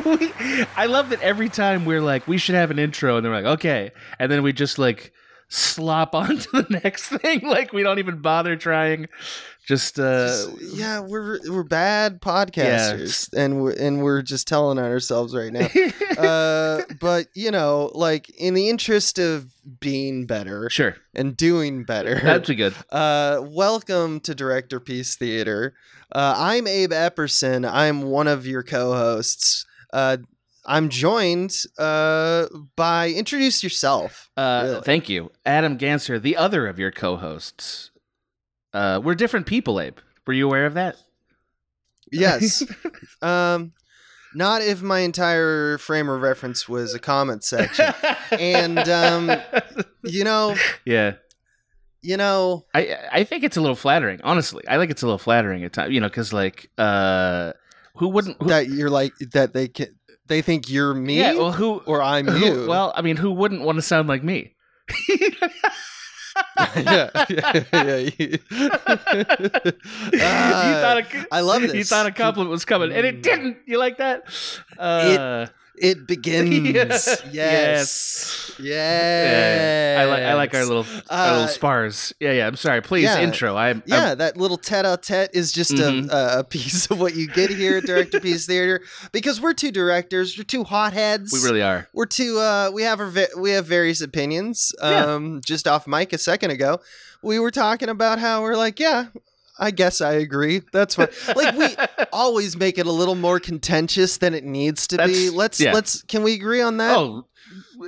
we, I love that every time we're like, we should have an intro, and they're like, okay, and then we just like slop on to the next thing. Like we don't even bother trying. Just uh, Just- yeah, we're we're bad podcasters, and we're and we're just telling on ourselves right now. uh, but you know, like in the interest of being better sure, and doing better, that'd be good. uh, welcome to Director Piece Theater. Uh, I'm Abe Epperson. I'm one of your co-hosts. Uh, I'm joined uh, by introduce yourself. Uh, Really? Thank you, Adam Ganser, the other of your co-hosts. Uh, we're different people, Abe. Were you aware of that? Yes. um, not if my entire frame of reference was a comment section. And, um, you know, yeah, you know, I I think it's a little flattering. Honestly, I think it's a little flattering at times. You know, because like, uh, who wouldn't? Who, that you're like that they can they think you're me yeah, well, who? or I'm who- you. Well, I mean, who wouldn't want to sound like me? yeah, yeah, yeah. you- you thought a, I love this. You thought a compliment was coming, and it didn't. You like that? Uh, it begins. Yeah. Yes. Yes. yeah, I like. I like our little our little Uh, spars. Yeah, yeah. I'm sorry. Please yeah. intro. I'm. Yeah, that little tete-a-tete is just Mhm. a, a piece of what you get here at Director Piece Theater because we're two directors, we're two hotheads. I'm, we really are. we're two. Uh, we have our we have various opinions. Yeah. Um, just off mic a second ago, we were talking about how we're like, yeah, I guess I agree. That's fine. like we always make it a little more contentious than it needs to be. Let's yeah. let's can we agree on that? oh,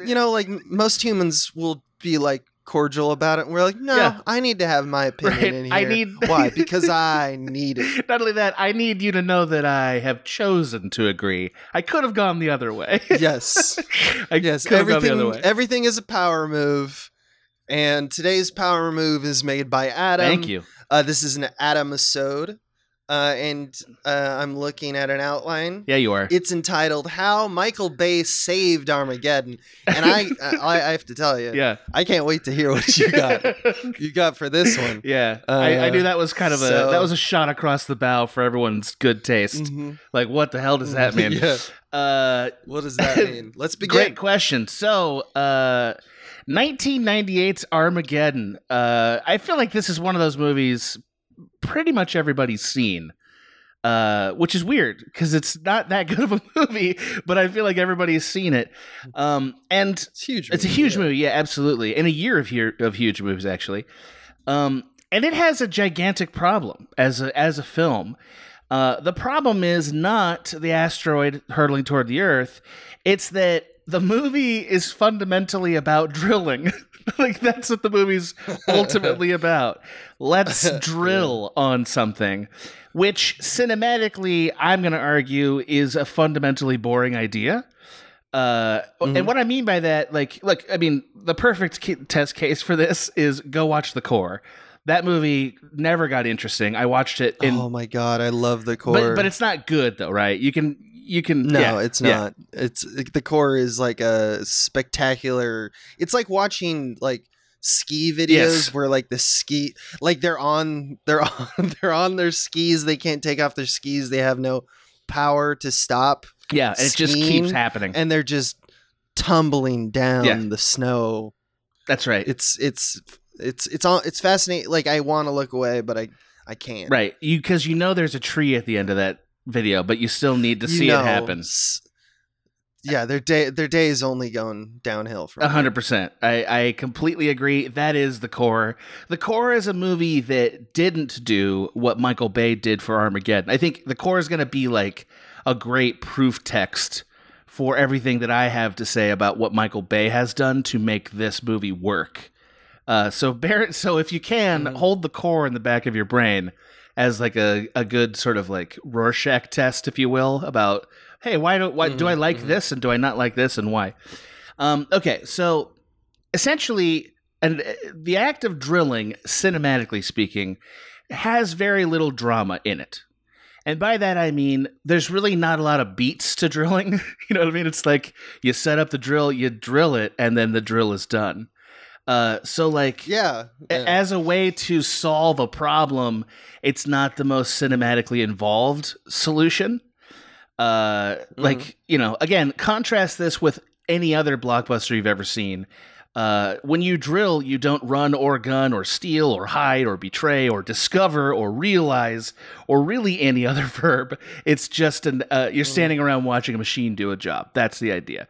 you know, like most humans will be like cordial about it. And we're like, no, Yeah. I need to have my opinion Right. in here. I need- why? Because I need it. Not only that, I need you to know that I have chosen to agree. I could have gone the other way. Yes, I yes. could have gone the Everything, everything is a power move, and today's power move is made by Adam. Thank you. Uh, this is an Adam episode, uh, and uh, I'm looking at an outline. Yeah, you are. It's entitled "How Michael Bay Saved Armageddon," and I, I, I have to tell you, yeah. I can't wait to hear what you got. you got for this one. yeah. I, I Uh, knew that was kind of a that was a shot across the bow for everyone's good taste. Mhm. Like, what the hell does that mean? yeah. Uh, What does that mean? Let's begin. Great question. So, uh, 1998's Armageddon. Uh, I feel like this is one of those movies pretty much everybody's seen. Uh, which is weird because it's not that good of a movie, but I feel like everybody's seen it. Um, and It's huge. it's a huge movie, yeah, absolutely. In a year of hu- of huge movies, actually. Um, and it has a gigantic problem as a as a film. Uh, the problem is not the asteroid hurtling toward the Earth; it's that the movie is fundamentally about drilling. like that's what the movie's ultimately about. Let's drill on something, which cinematically, I'm going to argue, is a fundamentally boring idea. Uh, Mhm. and what I mean by that, like, look, I mean, the perfect ca- test case for this is go watch The Core. That movie never got interesting. I watched it in, oh my god, I love the core. but but it's not good though, right? You can you can no, yeah, it's yeah. not. It's the core is like a spectacular. It's like watching like ski videos Yes. where like the ski like they're on they're on they're on their skis they can't take off their skis they have no power to stop Yeah, and it just keeps happening. and they're just tumbling down Yeah. the snow That's right. it's it's it's it's all it's fascinating like i want to look away but i i can't right. You because you know there's a tree at the end of that video, but you still need to You see know, it happen. yeah their day their day is only going downhill from A hundred percent. I, I completely agree. That is the core. The core is a movie that didn't do what Michael Bay did for Armageddon. I think the core is going to be like a great proof text for everything that I have to say about what Michael Bay has done to make this movie work. Uh, so bear so if you can Mhm. hold the core in the back of your brain as like a, a good sort of like Rorschach test, if you will, about hey, why do why do I Mhm, like mhm. this and do I not like this and why? Um, okay, so essentially, and uh, the act of drilling, cinematically speaking, has very little drama in it. And by that I mean there's really not a lot of beats to drilling. you know what I mean? It's like you set up the drill, you drill it, and then the drill is done. Uh, so like yeah, yeah. as a way to solve a problem, it's not the most cinematically involved solution. Uh, like you know, again, contrast this with any other blockbuster you've ever seen. Uh, when you drill, you don't run or gun or steal or hide or betray or discover or realize or really any other verb. It's just an uh, you're standing around watching a machine do a job. That's the idea.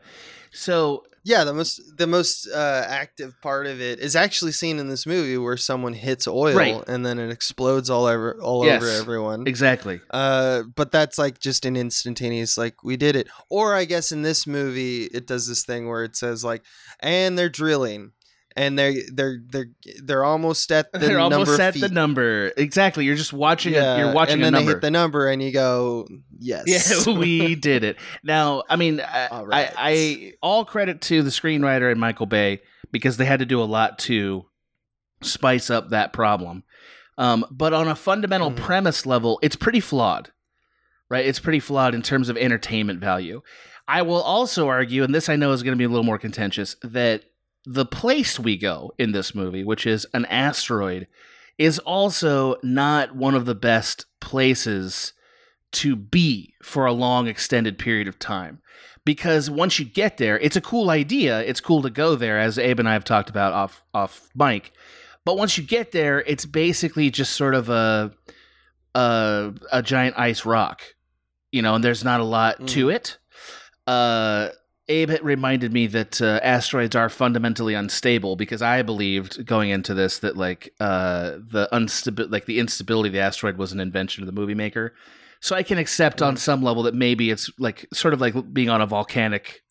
So Yeah, the most the most uh, active part of it is actually seen in this movie where someone hits oil Right. and then it explodes all over all Yes. over everyone. exactly, Uh, but that's like just an instantaneous like we did it. Or I guess in this movie it does this thing where it says like and they're drilling and they they're they're they're almost at the number. they're number almost at feet. the number. Exactly, you're just watching. yeah, a, you're watching and then they hit the number and you go yes. Yeah, we did it. Now, I mean, I, All I. I all credit to the screenwriter and Michael Bay because they had to do a lot to spice up that problem. Um, but on a fundamental Mhm. premise level, it's pretty flawed, right? It's pretty flawed in terms of entertainment value. I will also argue, and this I know is going to be a little more contentious, that the place we go in this movie, which is an asteroid, is also not one of the best places to be for a long extended period of time. Because once you get there it's a cool idea. It's cool to go there as abe and i have talked about off off mic. But once you get there it's basically just sort of a a, a giant ice rock you know and there's not a lot to it. Uh Abe reminded me that uh, asteroids are fundamentally unstable because I believed going into this that like uh, the unstabi- like the instability of the asteroid was an invention of the movie maker. So I can accept on some level that maybe it's like sort of like being on a volcanic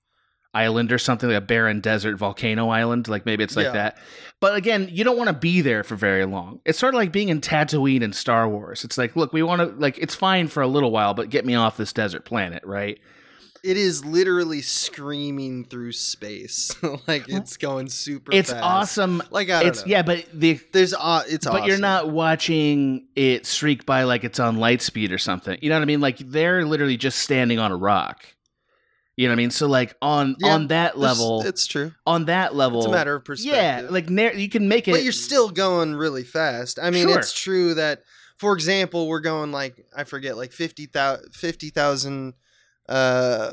island or something like a barren desert volcano island. Like maybe it's like Yeah. that. But again, you don't want to be there for very long. It's sort of like being in Tatooine in Star Wars. It's like, look, we want to like it's fine for a little while, but get me off this desert planet, right? It is literally screaming through space. like it's going super It's fast. awesome. Like I don't It's know. yeah, but the There's uh, it's awesome. but you're not watching it streak by like it's on light speed or something. You know what I mean? Like they're literally just standing on a rock. You know what I mean? So like on Yeah, on that level, It's true. on that level, It's a matter of perspective. Yeah, like you can make it. but you're still going really fast. I mean, Sure. it's true that, for example, we're going like I forget, like 50,000, 50,000, uh,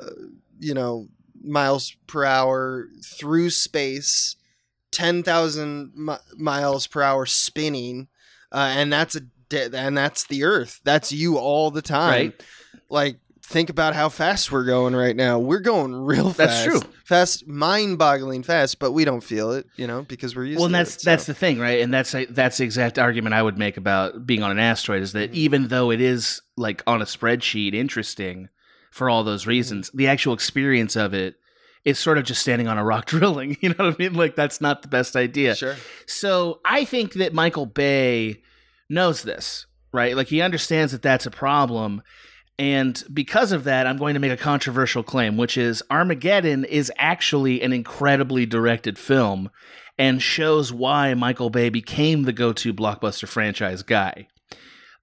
you know, miles per hour through space, ten thousand mi- miles per hour spinning, uh, and that's a de- and that's the Earth. That's you all the time. Right. Like. Think about how fast we're going right now. We're going real fast. That's true. Fast, mind-boggling fast, but we don't feel it, you know, because we're used well, and that's it. so. that's the thing, right? And that's that's the exact argument I would make about being on an asteroid is that Mhm. even though it is like on a spreadsheet interesting for all those mm-hmm. reasons, the actual experience of it is sort of just standing on a rock drilling. You know what I mean? Like that's not the best idea. Sure. So I think that Michael Bay knows this, right? Like he understands that that's a problem. And because of that, I'm going to make a controversial claim, which is Armageddon is actually an incredibly directed film and shows why Michael Bay became the go to blockbuster franchise guy.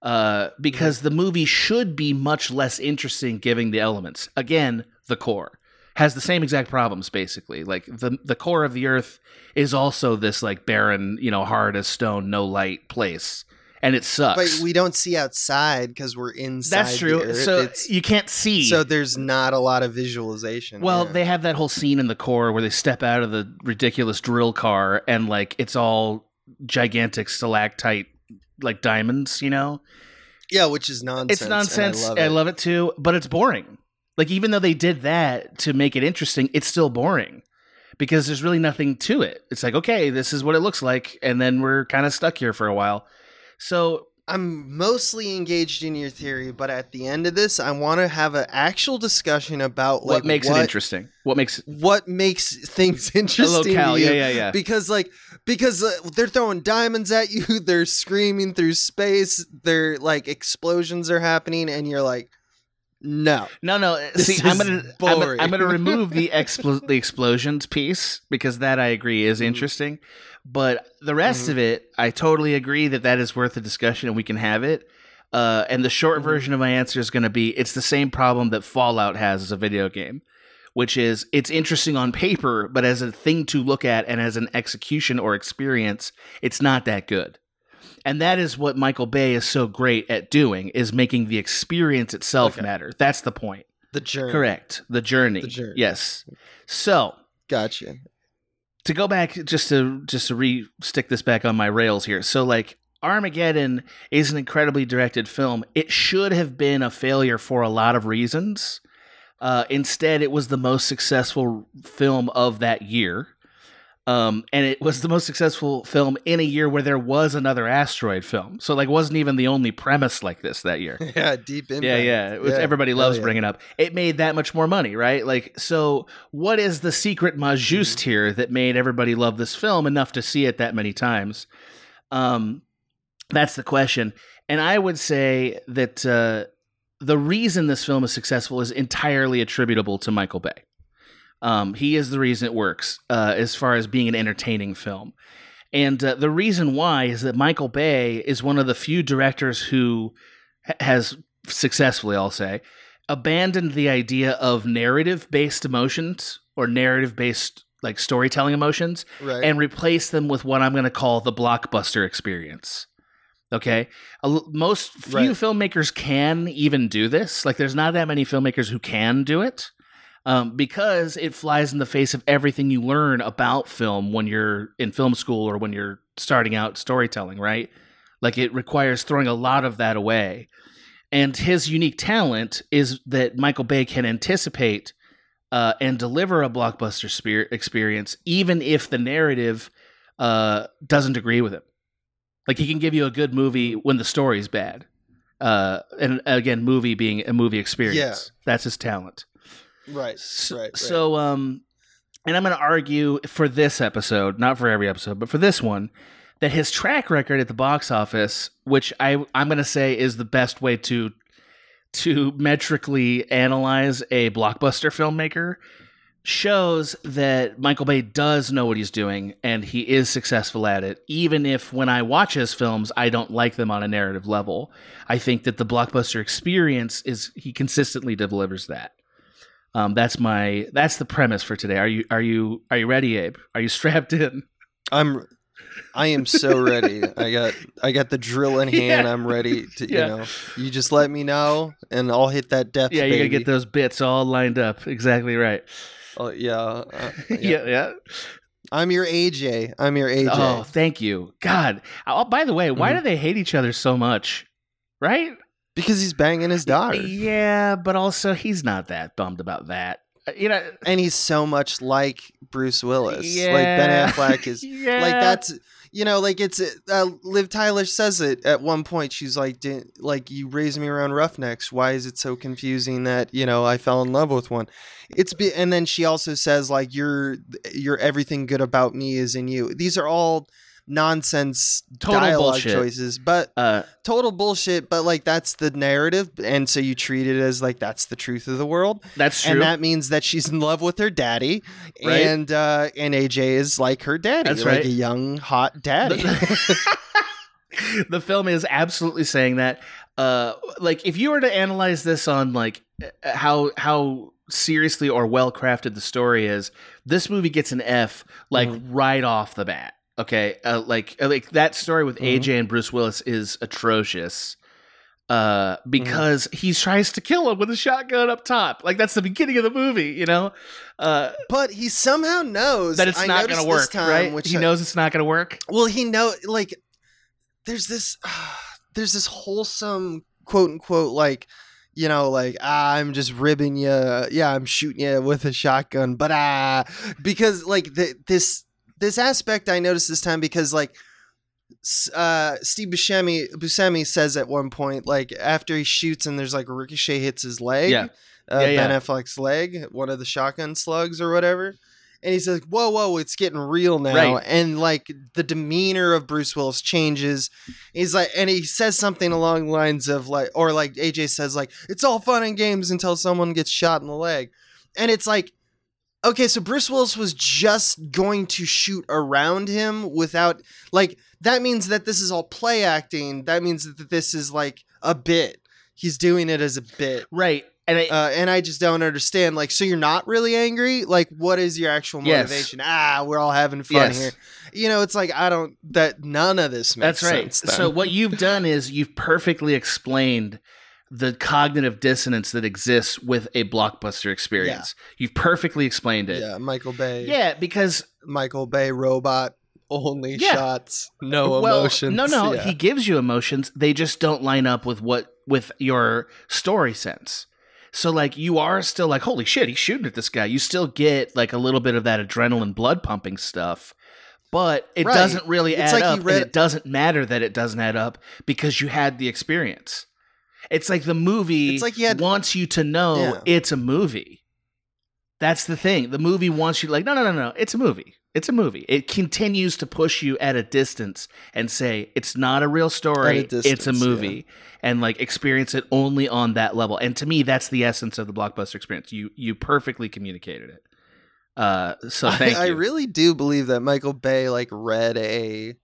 Uh, because the movie should be much less interesting given the elements. Again, the core has the same exact problems basically. Like the the core of the earth is also this like barren, you know, hard as stone, no light place. And it sucks. But we don't see outside because we're inside. That's true. So It's- you can't see. so there's not a lot of visualization. Well, yeah. they have that whole scene in the core where they step out of the ridiculous drill car and like it's all gigantic stalactite like diamonds, you know? yeah, which is nonsense. It's nonsense. I love it. it too, but it's boring. Like even though they did that to make it interesting, it's still boring. Because there's really nothing to it. It's like, okay, this is what it looks like, and then we're kind of stuck here for a while. So I'm mostly engaged in your theory, but at the end of this, I want to have an actual discussion about like what makes it interesting? What makes What makes things interesting? locale? Yeah, yeah, yeah. Because like because uh, they're throwing diamonds at you, they're screaming through space, they're like explosions are happening, and you're like, no. No, no. This See, I'm gonna, I'm gonna. I'm gonna remove the expl- the explosions piece because that I agree is Mhm. interesting, but the rest Mhm. of it, I totally agree that that is worth a discussion and we can have it. Uh, and the short Mhm. version of my answer is going to be it's the same problem that Fallout has as a video game, which is it's interesting on paper, but as a thing to look at and as an execution or experience, it's not that good. And that is what Michael Bay is so great at doing is making the experience itself Okay. matter. That's the point. The journey. Correct. The journey. The journey. Yes. So Gotcha. to go back just to just to re stick this back on my rails here. So like Armageddon is an incredibly directed film. It should have been a failure for a lot of reasons. Uh, instead, it was the most successful film of that year. Um, and it was the most successful film in a year where there was another asteroid film. So like wasn't even the only premise like this that year. yeah, deep impact. Yeah, yeah. Which everybody loves yeah. bringing up. It made that much more money, right? Like, so what is the secret Mm-hmm. majus here that made everybody love this film enough to see it that many times? Um, that's the question. And I would say that uh, the reason this film is successful is entirely attributable to Michael Bay. Um, he is the reason it works uh, as far as being an entertaining film. And uh, the reason why is that Michael Bay is one of the few directors who has successfully, I'll say, abandoned the idea of narrative based emotions or narrative based like storytelling emotions Right. and replaced them with what I'm going to call the blockbuster experience. Okay, most few Right. filmmakers can even do this. Like, there's not that many filmmakers who can do it um, because it flies in the face of everything you learn about film when you're in film school or when you're starting out storytelling. Right? Like, it requires throwing a lot of that away. And his unique talent is that Michael Bay can anticipate uh, and deliver a blockbuster spirit experience, even if the narrative uh, doesn't agree with him. Like he can give you a good movie when the story's bad. Uh, and again, movie being a movie experience. Yeah. That's his talent. right. So, Right, right. so um, and I'm going to argue for this episode, not for every episode, but for this one, that his track record at the box office, which I I'm going to say is the best way to to metrically analyze a blockbuster filmmaker, shows that Michael Bay does know what he's doing and he is successful at it. Even if when I watch his films, I don't like them on a narrative level, I think that the blockbuster experience is he consistently delivers that. Um, that's my that's the premise for today. Are you are you are you ready, Abe? Are you strapped in? I'm I am so ready. I got I got the drill in hand. Yeah. I'm ready to Yeah. you know. You just let me know and I'll hit that depth. Yeah, you gotta get those bits all lined up. Exactly right. Oh, yeah, uh, yeah. Yeah, yeah. I'm your AJ. I'm your AJ. Oh, thank you. God. Oh, by the way, why Mhm. do they hate each other so much? Right? Because he's banging his daughter. Yeah, but also he's not that bummed about that. Uh, You know, And he's so much like Bruce Willis. yeah. Like Ben Affleck is yeah. like that's you know like it's uh, liv tyler says it at one point she's like "Di- like you raised me around roughnecks. Why is it so confusing that you know i fell in love with one? It's be- and then she also says like you're you're everything good about me is in you. These are all nonsense Total dialogue bullshit. choices but Uh, total bullshit but like that's the narrative and so you treat it as like that's the truth of the world that's true. and that means that she's in love with her daddy Right. and uh and aj is like her daddy That's like right. a young hot daddy the, film is absolutely saying that. Uh, like if you were to analyze this on like uh, how how seriously or well crafted the story is, this movie gets an F like Mm-hmm. right off the bat. Okay, uh, like uh, like that story with Mhm. AJ and Bruce Willis is atrocious. Uh, Mm-hmm. because he tries to kill him with a shotgun up top. Like that's the beginning of the movie, you know. Uh, but he somehow knows that it's not going to work, time, right? He I- knows it's not going to work. Well, he know like there's this there's this wholesome quote unquote like you know like ah, I'm just ribbing you. Yeah, I'm shooting you with a shotgun, but ah because like the, this this aspect I noticed this time because like uh Steve Buscemi Buscemi says at one point like after he shoots and there's like a ricochet hits his leg. Yeah. Uh, Yeah, yeah. Ben Affleck's leg, one of the shotgun slugs or whatever. And he says, "Whoa, whoa, it's getting real now." Right. And like the demeanor of Bruce Willis changes. He's like, and he says something along the lines of like, or like AJ says, like, "It's all fun and games until someone gets shot in the leg," and it's like, okay, so Bruce Willis was just going to shoot around him without like that means that this is all play acting. That means that this is like a bit. He's doing it as a bit. Right. And I, Uh, and I just don't understand. Like, so you're not really angry? Like, what is your actual Yes. motivation? Ah, we're all having fun Yes. here. You know, it's like I don't. That none of this makes That's right. sense. So what you've done is you've perfectly explained the cognitive dissonance that exists with a blockbuster experience. You've perfectly explained it. Yeah, Michael Bay. Yeah, because Michael Bay robot only Yeah. shots, no well, emotions. No, no, Yeah. he gives you emotions. They just don't line up with what with your story sense. So like you are still like holy shit, he's shooting at this guy. You still get like a little bit of that adrenaline blood pumping stuff. But it Right. doesn't really It's add like up read- and it doesn't matter that it doesn't add up because you had the experience. It's like the movie It's like he had- wants you to know Yeah. it's a movie. That's the thing. The movie wants you like, no, no, no, no. It's a movie. It's a movie. It continues to push you at a distance and say it's not a real story. A it's a distance, movie, and like experience it only on that level. And to me, that's the essence of the blockbuster experience. You you perfectly communicated it. Uh, so thank I, I really do believe that Michael Bay like read a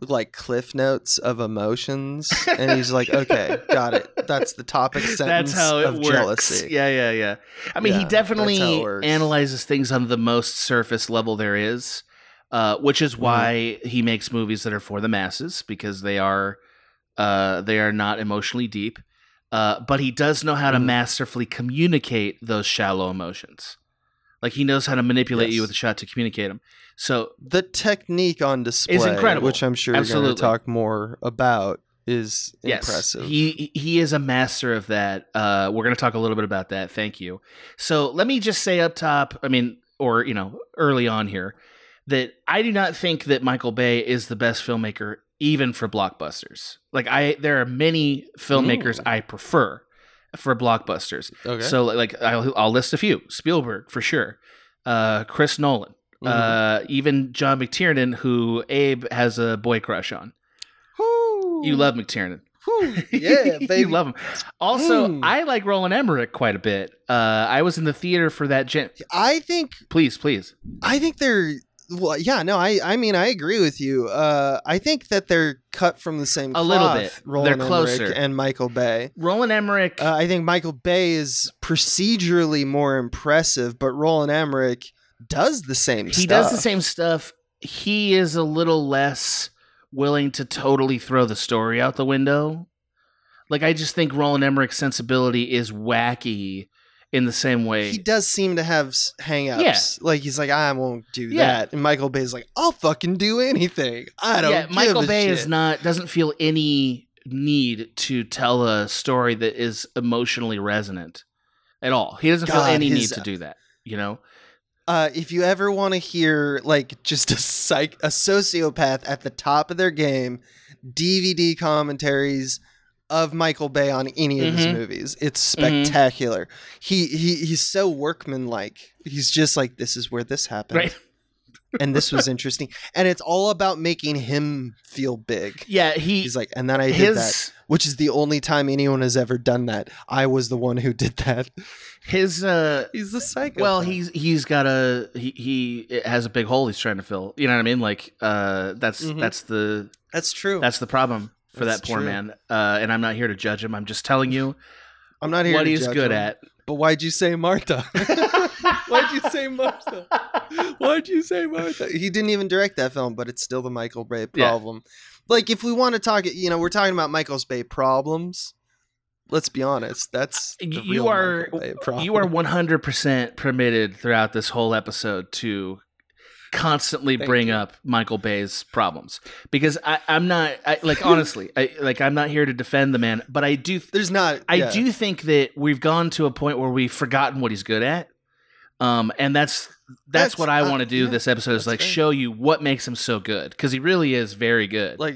like cliff notes of emotions and he's like okay got it that's the topic sentence That's how it of works. jealousy Yeah, yeah, yeah. I mean, Yeah, he that's how it definitely analyzes things on the most surface level there is, uh, which is Mm-hmm. why he makes movies that are for the masses because they are uh, they are not emotionally deep. Uh, but he does know how to Mhm. masterfully communicate those shallow emotions. Like he knows how to manipulate you with a shot to communicate him. So the technique on display is incredible. which i'm sure you're going to talk more about is Yes, impressive he he is a master of that. Uh, we're going to talk a little bit about that. Thank you. So let me just say up top. I mean, or you know, early on here, that I do not think that Michael Bay is the best filmmaker, even for blockbusters. Like I, there are many filmmakers Ooh. I prefer for blockbusters. okay So like I'll, I'll list a few: Spielberg for sure, uh, Chris Nolan, Mhm. uh, even John McTiernan, who Abe has a boy crush on. Woo. You love McTiernan. Woo. yeah baby you love him. Also. I like Roland Emmerich quite a bit. Uh, I was in the theater for that. Gen- i think please, please. I think they're well, yeah, no, I I mean I agree with you. Uh, I think that they're cut from the same A little cloth, bit. Roland They're Emmerich and Michael Bay. Roland Emmerich. Uh, I think Michael Bay is procedurally more impressive, but Roland Emmerich does the same. Stuff. He stuff. does the same stuff. He is a little less willing to totally throw the story out the window. Like I just think Roland Emmerich's sensibility is wacky in the same way. He does seem to have s- hang-ups. Yeah. Like he's like, I won't do Yeah. that. And Michael Bay's like, I'll fucking do anything. I don't. yeah, give Michael a Bay is not doesn't feel any need to tell a story that is emotionally resonant at all. He doesn't feel any his- need to do that. You know. Uh, if you ever want to hear like just a psych a sociopath at the top of their game, DVD commentaries of Michael Bay on any of his Mhm. movies. It's Mhm. spectacular. He he he's so workmanlike. He's just like this is where this happened. Right. and this was interesting. And it's all about making him feel big. Yeah, he He's like, and then I did that, which is the only time anyone has ever done that. I was the one who did that. his uh He's the psycho. well he's he's got a he he has a big hole he's trying to fill. You know what I mean? Like uh that's Mhm. that's the that's true. that's the problem for That's that poor true. man. Uh and I'm not here to judge him. I'm just telling you I'm not here what he's good him. at. But why'd you say Martha? why'd you say Martha? Why'd you say Martha? He didn't even direct that film, but it's still the Michael Bay Yeah. problem. Like, if we want to talk, you know, we're talking about Michael Bay problems. Let's be honest. That's the you are Michael Bay problem. you are 100% permitted throughout this whole episode to constantly Thank bring you. up Michael Bay's problems because I, I'm not I, like honestly I, like I'm not here to defend the man, but I do There's not. I yeah. do think that we've gone to a point where we've forgotten what he's good at. Um, and that's that's, That's- what I uh, want to do yeah, this episode is like fair. show you what makes him so good because he really is very good. Like,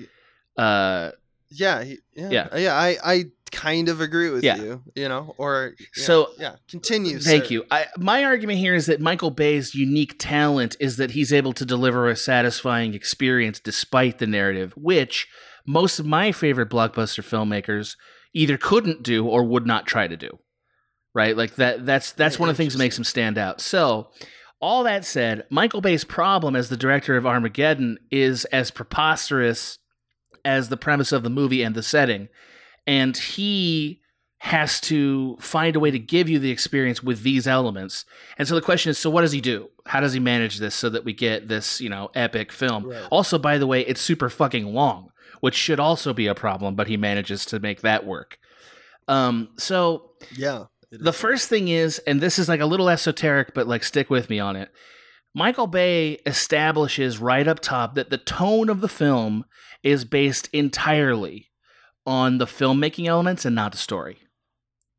uh, yeah, he, yeah, Yeah. yeah. I, I kind of agree with Yeah. you. You know, or yeah, So- yeah. Continue. Thank sir. you. I, my argument here is that Michael Bay's unique talent is that he's able to deliver a satisfying experience despite the narrative, which most of my favorite blockbuster filmmakers either couldn't do or would not try to do. Right? Like that that's that's one of the things that makes him stand out. So, all that said, Michael Bay's problem as the director of Armageddon is as preposterous as the premise of the movie and the setting. And he has to find a way to give you the experience with these elements. And so the question is so what does he do? How does he manage this so that we get this, you know, epic film? Right. Also, by the way, it's super fucking long, which should also be a problem, but he manages to make that work. Um, so Yeah. the first thing is, and this is like a little esoteric, but like stick with me on it. Michael Bay establishes right up top that the tone of the film is based entirely on the filmmaking elements and not the story.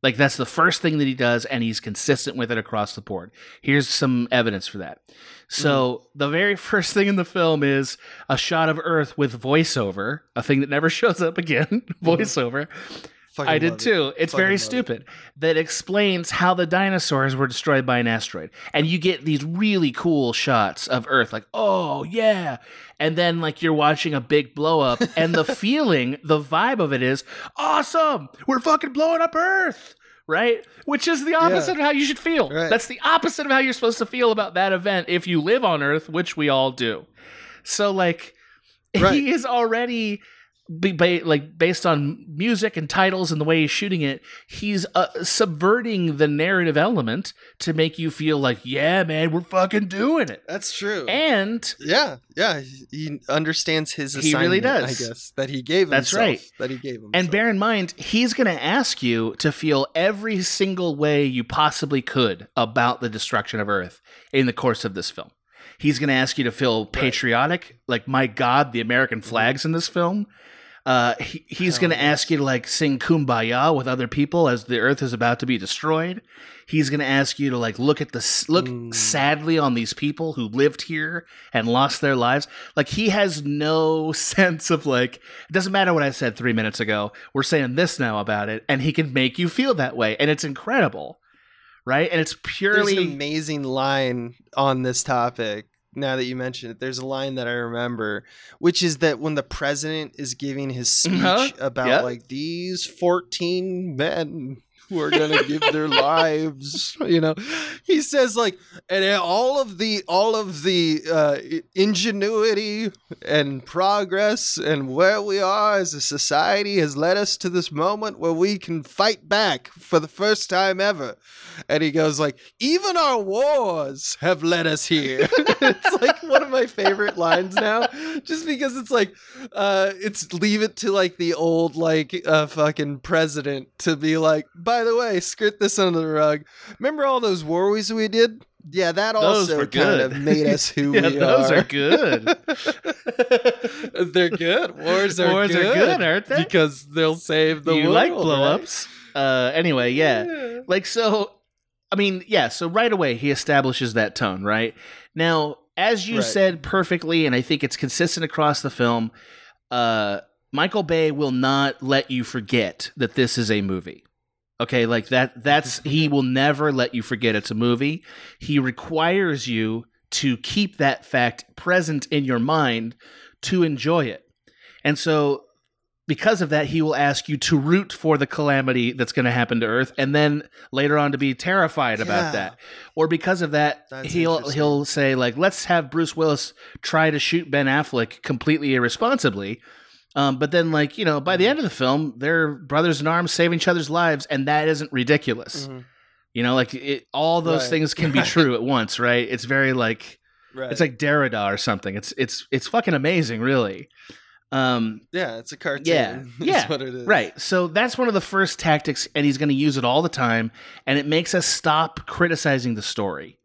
Like that's the first thing that he does, and he's consistent with it across the board. Here's some evidence for that. So mm-hmm. the very first thing in the film is a shot of Earth with voiceover, a thing that never shows up again. Mm-hmm. voiceover. Fucking I did it. too. It's Fucking very love it. stupid. That explains how the dinosaurs were destroyed by an asteroid. And you get these really cool shots of Earth, like, oh, yeah. And then, like, you're watching a big blow up, and the feeling, the vibe of it is awesome. We're fucking blowing up Earth. Right? Which is the opposite of how you should feel. Right. That's the opposite of how you're supposed to feel about that event if you live on Earth, which we all do. So, like, Right. he is already be, ba- like based on music and titles and the way he's shooting it he's uh, subverting the narrative element to make you feel like yeah man we're fucking doing it That's true. and yeah, yeah. He understands his He really does. I guess that he gave That's himself. right. That he gave himself. and bear in mind he's going to ask you to feel every single way you possibly could about the destruction of earth in the course of this film he's going to ask you to feel patriotic like my god the american flags in this film uh, he, he's going to ask you to like sing kumbaya with other people as the earth is about to be destroyed he's going to ask you to like look at the look Mm. sadly on these people who lived here and lost their lives like he has no sense of like it doesn't matter what i said three minutes ago we're saying this now about it and he can make you feel that way and it's incredible right and it's There's purely an amazing line on this topic. Now that you mention it, there's a line that I remember, which is that when the president is giving his speech Uh-huh. about like these 14 men who are gonna give their lives, you know, he says like, and all of the all of the uh, ingenuity and progress and where we are as a society has led us to this moment where we can fight back for the first time ever. And he goes like even our wars have led us here. It's like one of my favorite lines now just because it's like uh it's leave it to like the old like uh fucking president to be like by the way skirt this under the rug. Remember all those wars we did? Yeah that Those also kind of made us who yeah we those are, are. good. They're good. Wars are Wars are good good, aren't they? because they'll save the you world like right? blow-ups uh anyway yeah. Like so i mean yeah so right away he establishes that tone right? Now as you Right. said perfectly and i think it's consistent across the film uh michael bay will not let you forget that this is a movie okay like that that's he will never let you forget it's a movie he requires you to keep that fact present in your mind to enjoy it and so because of that, he will ask you to root for the calamity that's going to happen to Earth, and then later on to be terrified about that. Or because of that, That's he'll he'll say like, "Let's have Bruce Willis try to shoot Ben Affleck completely irresponsibly." Um, but then, like you know, by the end of the film, they're brothers in arms saving each other's lives, and that isn't ridiculous. Mhm. You know, like it, all those Right. things can be true at once, right? It's very like right it's like Derrida or something. It's it's it's fucking amazing, really. Um, yeah it's a cartoon Yeah. Yeah. what it is Right. So that's one of the first tactics, and he's going to use it all the time, and it makes us stop criticizing the story.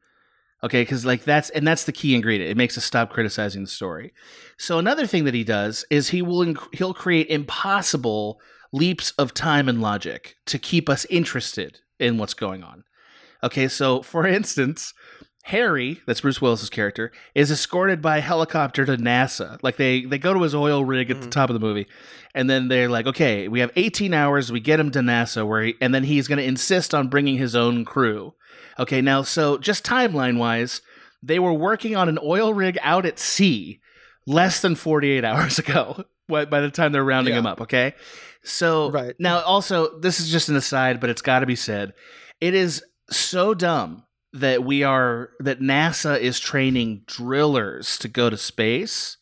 Okay, because like that's and that's the key ingredient. It makes us stop criticizing the story. So another thing that he does is he will inc- he'll create impossible leaps of time and logic to keep us interested in what's going on. Okay, so for instance, Harry, that's Bruce Willis's character, is escorted by a helicopter to NASA. Like they they go to his oil rig at the Mhm. top of the movie, and then they're like, okay, we have 18 hours. We get him to NASA, where he, and then he's going to insist on bringing his own crew. Okay, now so just timeline wise, they were working on an oil rig out at sea less than 48 hours ago. By by the time they're rounding Yeah. him up, okay. So Right. now, also, this is just an aside, but it's got to be said. It is so dumb that we are that NASA is training drillers to go to space.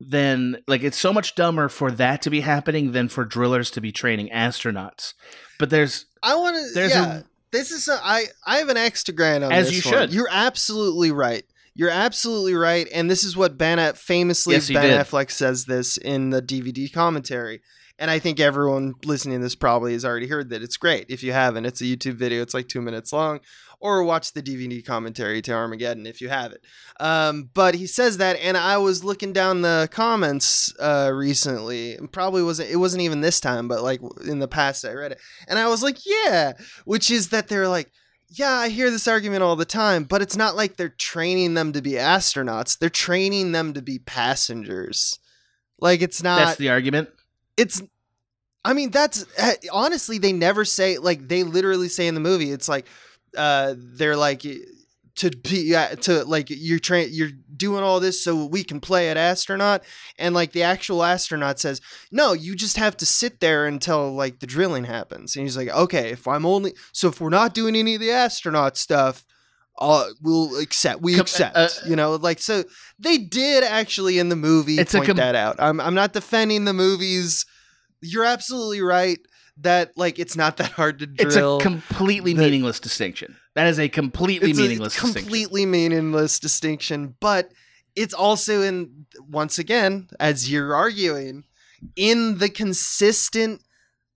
Then, like, it's so much dumber for that to be happening than for drillers to be training astronauts. But there's I want to. There's a- yeah, this is. A, I I have an extra grand on As this you one. should. You're absolutely right. You're absolutely right, and this is what Ben Aff- famously Yes, Ben did. Affleck says this in the DVD commentary. and I think everyone listening to this probably has already heard that it's great. If you haven't, it's a YouTube video. It's like two minutes long, or watch the DVD commentary to Armageddon if you have it. Um, but he says that, and I was looking down the comments uh, recently. Probably wasn't. It wasn't even this time, but like in the past, I read it, and I was like, yeah, which is that they're like. Yeah, I hear this argument all the time, but it's not like they're training them to be astronauts. They're training them to be passengers. Like it's not That's the argument. it's i mean that's eh, honestly they never say like they literally say in the movie it's like uh they're like to be uh, to like you're train you're doing all this so we can play at astronaut and like the actual astronaut says no you just have to sit there until like the drilling happens and he's like okay if i'm only so if we're not doing any of the astronaut stuff uh, we'll accept. We accept. uh, you know, like so they did actually in the movie It's point com- that out. I'm I'm not defending the movies. You're absolutely right that like it's not that hard to drill. It's a completely the- meaningless distinction. That is a completely It's a meaningless distinction. completely meaningless distinction, but it's also in once again, as you're arguing, in the consistent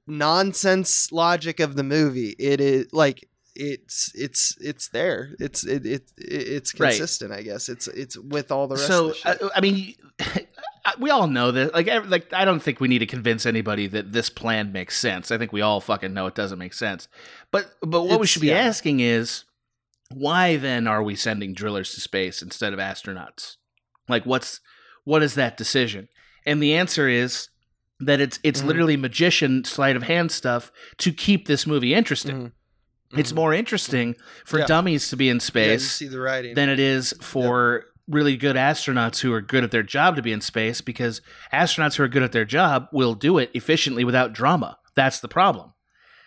nonsense logic of the movie. It is like it's it's it's there. It's it, it it's Right. consistent. I guess it's it's with all the rest. so of the uh, I mean, we all know this. Like, like I don't think we need to convince anybody that this plan makes sense. I think we all fucking know it doesn't make sense. But but what we should be yeah. asking is, why then are we sending drillers to space instead of astronauts? Like, what's what is that decision? And the answer is that it's it's Mhm. literally magician sleight of hand stuff to keep this movie interesting. Mhm. It's Mhm. more interesting for Yeah. dummies to be in Yeah, you space see the writing. than it is for really good astronauts who are good at their job to be in space because astronauts who are good at their job will do it efficiently without drama. That's the problem.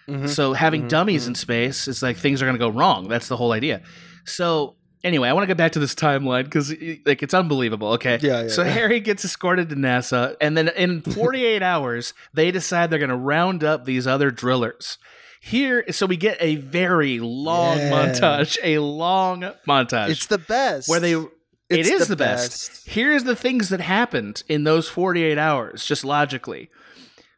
Mhm. So having Mhm, dummies in space is like things are going to go wrong. That's the whole idea. So anyway, I want to get back to this timeline because like it's unbelievable. Okay. Yeah, yeah, So yeah. Harry gets escorted to NASA, and then in 48 hours, they decide they're going to round up these other drillers. Here, so we get a very long Yeah. montage, a long montage it's the best. where they It's it is the, best. Here's the things that happened in those 48 hours, just logically.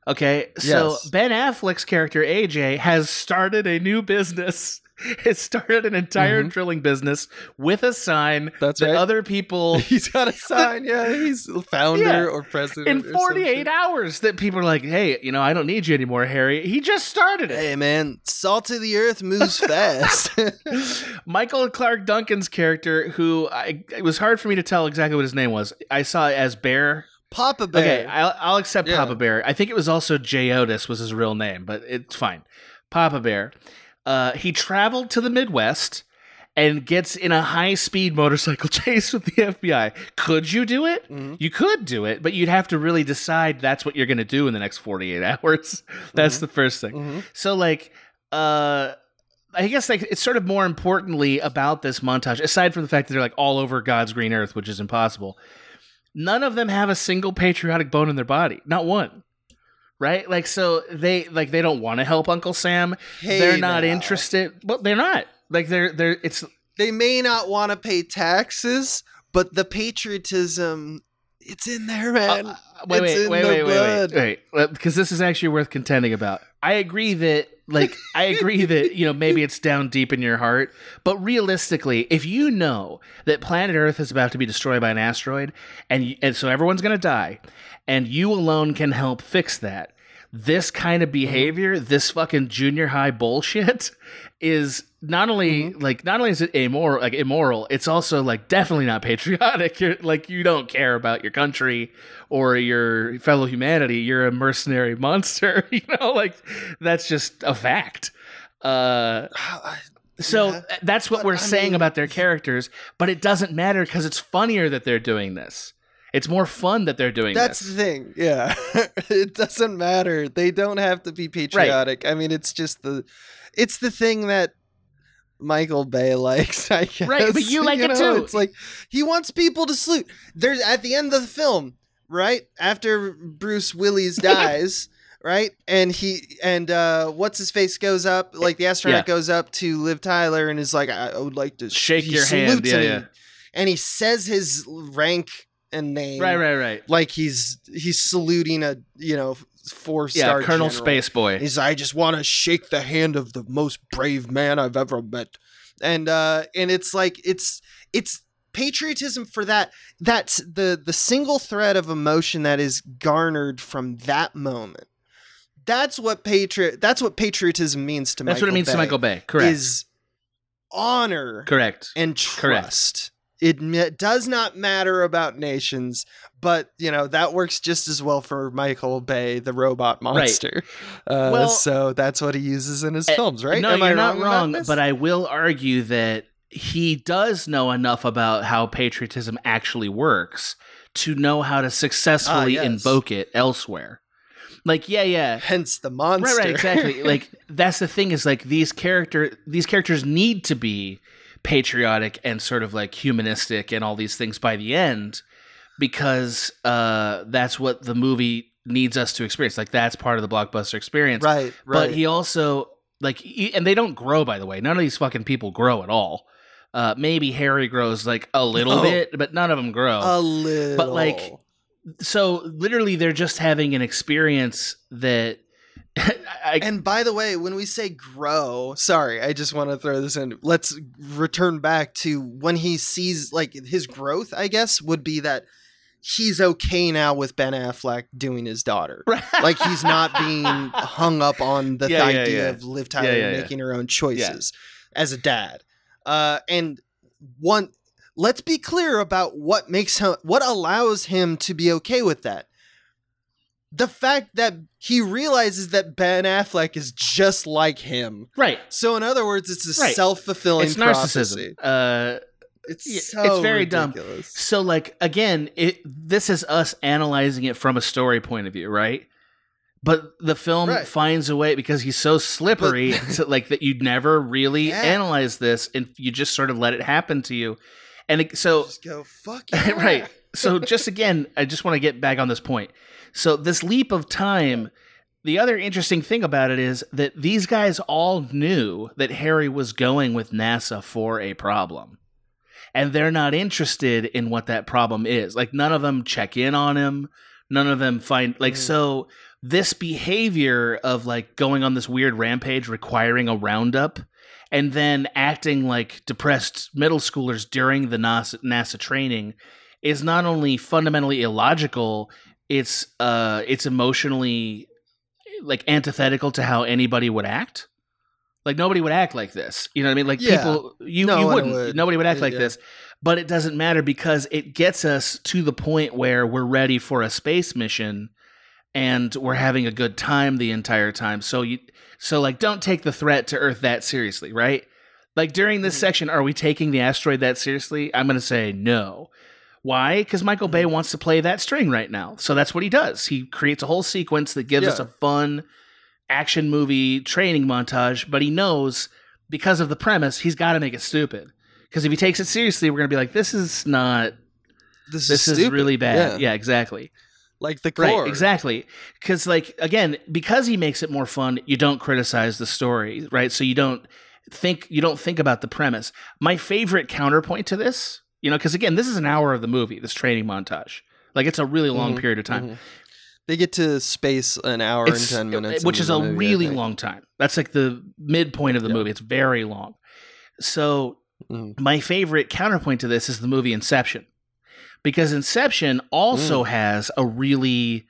Okay, so Yes. Ben Affleck's character AJ has started a new business. Has started an entire Mhm. drilling business with a sign That's that right. other people He's got a sign. Yeah, he's founder Yeah. or president. in 48 shit. hours that people are like, "Hey, you know, I don't need you anymore, Harry." He just started it. Hey man, salt of the earth moves fast. Michael Clarke Duncan's character, who I, it was hard for me to tell exactly what his name was. I saw it as Bear Papa Bear. Okay, I'll, I'll accept Yeah. Papa Bear. I think it was also Jayotis was his real name, but it's fine. Papa Bear. Uh, he traveled to the Midwest and gets in a high speed motorcycle chase with the FBI. Could you do it? Mhm. You could do it, but you'd have to really decide that's what you're going to do in the next 48 hours. That's Mhm. the first thing. Mhm. So like uh I guess like it's sort of more importantly about this montage, aside from the fact that they're like all over God's green earth, which is impossible. None of them have a single patriotic bone in their body. Not one. Right? Like so they like they don't want to help Uncle Sam. Hey they're not now. interested. Well, they're not. Like they're they're it's They may not want to pay taxes, but the patriotism, it's in there, man. Uh, wait, wait, wait, the wait, wait, wait, wait, because this is actually worth contending about. I agree that, like, I agree that you know maybe it's down deep in your heart, but realistically, if you know that planet Earth is about to be destroyed by an asteroid, and and so everyone's gonna die, and you alone can help fix that, this kind of behavior, this fucking junior high bullshit, is not only like not only is it immoral, like immoral, it's also like definitely not patriotic. You're like you don't care about your country or your fellow humanity. You're a mercenary monster. you know, like that's just a fact. Uh, so Yeah. that's what But, we're I saying mean- about their characters, but it doesn't matter because it's funnier that they're doing this. It's more fun that they're doing That's this. the thing. Yeah. it doesn't matter. They don't have to be patriotic. I mean, it's just the it's the thing that Michael Bay likes, I guess. Right, but you like it know? too. It's like he wants people to salute. There's at the end of the film, right? After Bruce Willis dies, right? And he and uh what's his face goes up, like the astronaut Yeah. goes up to Liv Tyler and is like, I, I would like to Shake your hand, yeah, yeah. And he says his rank and name Right, right, right. like he's he's saluting a you know four star. Yeah, Colonel general. Space Boy. He's I just want to shake the hand of the most brave man I've ever met. And uh and it's like it's it's patriotism for that that's the the single thread of emotion that is garnered from that moment. That's what patriot that's what patriotism means to That's Michael what it means Bay, to Michael Bay. Correct. Is honor Correct. and Correct. It does not matter about nations, but you know that works just as well for Michael Bay, the robot monster. Uh, Well- so that's what he uses in his Eh, films, right? No, Am you're I not wrong, wrong, but I will argue that he does know enough about how patriotism actually works to know how to successfully Ah, yes. invoke it elsewhere. Like, yeah, yeah. hence the monster. Right, right, exactly. like that's the thing is like these character these characters need to be patriotic and sort of like humanistic and all these things by the end because uh that's what the movie needs us to experience. Like that's part of the blockbuster experience. right, right. But he also like he, and they don't grow by the way. None of these fucking people grow at all. Uh maybe Harry grows like a little No. bit, but none of them grow a little, But like, so literally they're just having an experience that I, And by the way, when we say grow, sorry, I just want to throw this in. Let's return back to when he sees like his growth, I guess, would be that he's okay now with Ben Affleck doing his daughter. Like he's not being hung up on the Yeah, yeah, idea yeah. of Liv Tyler Yeah, yeah, yeah. making her own choices as a dad. Uh, and one, let's be clear about what makes him, what allows him to be okay with that. The fact that he realizes that Ben Affleck is just like him. right. So, in other words, it's a Right. self fulfilling It's prophecy. narcissism. Uh, It's so it's very dumb. ridiculous. so like again, it this is us analyzing it from a story point of view, right? But the film Right. finds a way because he's so slippery, to, like that you'd never really Yeah. analyze this, and you just sort of let it happen to you. And it, so Just go, fuck yeah. right. So just again, I just want to get back on this point. So this leap of time, the other interesting thing about it is that these guys all knew that Harry was going with NASA for a problem. And they're not interested in what that problem is. Like none of them check in on him. None of them find like Mm. so this behavior of like going on this weird rampage requiring a roundup and then acting like depressed middle schoolers during the NASA, NASA training is not only fundamentally illogical, it's uh it's emotionally like antithetical to how anybody would act. Like nobody would act like this. You know what I mean? Like Yeah. people you, No you wouldn't. would. Nobody would act like Yeah. this. But it doesn't matter because it gets us to the point where we're ready for a space mission and we're having a good time the entire time. So you so like don't take the threat to Earth that seriously, right? Like during this Mhm. section, are we taking the asteroid that seriously? I'm going to say no. Why? Because Michael Bay wants to play that string right now. So that's what he does. He creates a whole sequence that gives us a fun action movie training montage, but he knows because of the premise, he's got to make it stupid. Because if he takes it seriously, we're going to be like, this is not, This, this is, stupid. really bad. Yeah. Yeah, exactly. Like the core. Right, exactly. Because, like, again, because he makes it more fun, you don't criticize the story, right? So you don't think you don't think about the premise. My favorite counterpoint to this, you know, because again, this is an hour of the movie, this training montage. Like, it's a really long Mhm, period of time. Mhm. They get to space an hour It's- and 10 minutes. which is a movie, really long time. That's like the midpoint of the Yeah. movie. It's very long. So Mhm. my favorite counterpoint to this is the movie Inception, because Inception also Mm. has a really,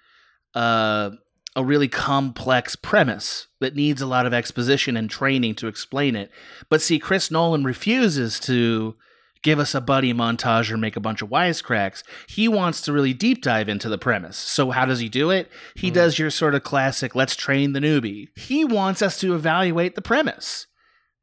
uh, a really complex premise that needs a lot of exposition and training to explain it. But see, Chris Nolan refuses to give us a buddy montage or make a bunch of wisecracks. He wants to really deep dive into the premise. So how does he do it? He Mm. does your sort of classic let's train the newbie. He wants us to evaluate the premise.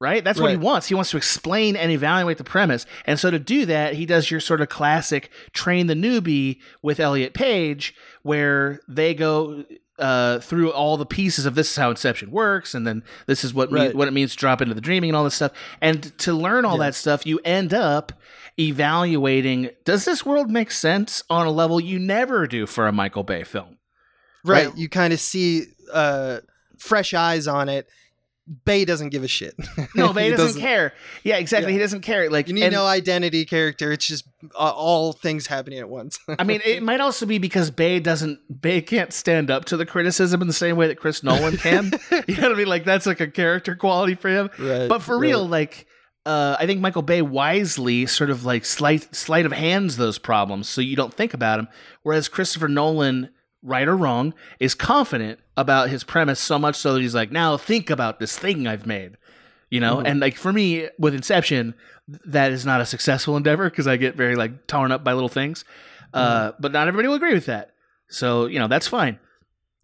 Right? That's what he wants. He wants to explain and evaluate the premise. And so to do that, he does your sort of classic train the newbie with Elliot Page, where they go uh, through all the pieces of this is how Inception works, and then this is what me- what it means to drop into the dreaming and all this stuff. And to learn all Yeah. that stuff, you end up evaluating: Does this world make sense on a level you never do for a Michael Bay film? Right. Right. You kind of see uh, fresh eyes on it. Bay doesn't give a shit. No, he He doesn't, care. Yeah, exactly. Yeah. He doesn't care. Like You need and- no identity character. It's just uh, all things happening at once. I mean, it might also be because Bay doesn't Bay can't stand up to the criticism in the same way that Chris Nolan can. you know what I mean? Like that's like a character quality for him. right. But for right. real, like uh, I think Michael Bay wisely sort of like slight sleight of hands those problems so you don't think about them. Whereas Christopher Nolan, right or wrong, is confident about his premise so much so that he's like, now think about this thing I've made. You know, Mhm. and like for me with Inception, that is not a successful endeavor because I get very like torn up by little things. Uh, but not everybody will agree with that. So you know that's fine.